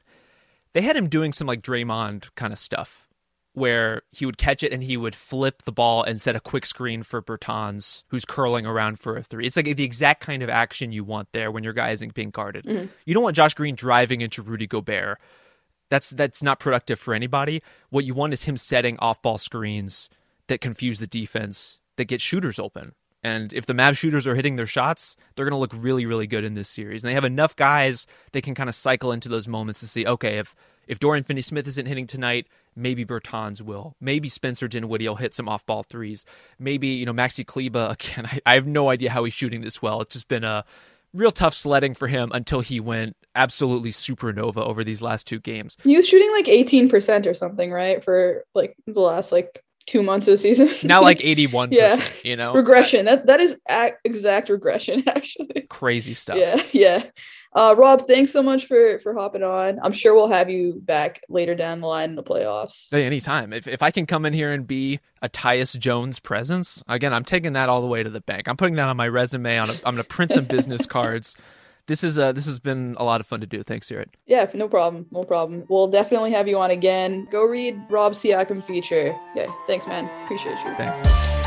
They had him doing some like Draymond kind of stuff where he would catch it and he would flip the ball and set a quick screen for Bertans, who's curling around for a three. It's like the exact kind of action you want there when your guy isn't being guarded. Mhm. You don't want Josh Green driving into Rudy Gobert. That's that's not productive for anybody. What you want is him setting off-ball screens that confuse the defense, that get shooters open. And if the Mavs shooters are hitting their shots, they're going to look really, really good in this series. And they have enough guys they can kind of cycle into those moments to see, okay, if if Dorian Finney-Smith isn't hitting tonight, maybe Bertans will. Maybe Spencer Dinwiddie will hit some off-ball threes. Maybe you know Maxi Kleber again. I, I have no idea how he's shooting this well. It's just been a real tough sledding for him until he went absolutely supernova over these last two games. He was shooting like 18% or something, right? For like the last like two months of the season. Now like 81%, Yeah. you know? regression. That that is ac exact regression, actually. Crazy stuff. Yeah, yeah. Uh, Rob, thanks so much for for hopping on. I'm sure we'll have you back later down the line in the playoffs. Hey, anytime. If if I can come in here and be a Tyus Jones presence, again, I'm taking that all the way to the bank. I'm putting that on my resume. On a, I'm going to print some business cards. this is uh this has been a lot of fun to do. Thanks, Jared. Yeah, no problem. No problem. We'll definitely have you on again. Go read Rob Siakam feature. Yeah, thanks, man. Appreciate you. Thanks.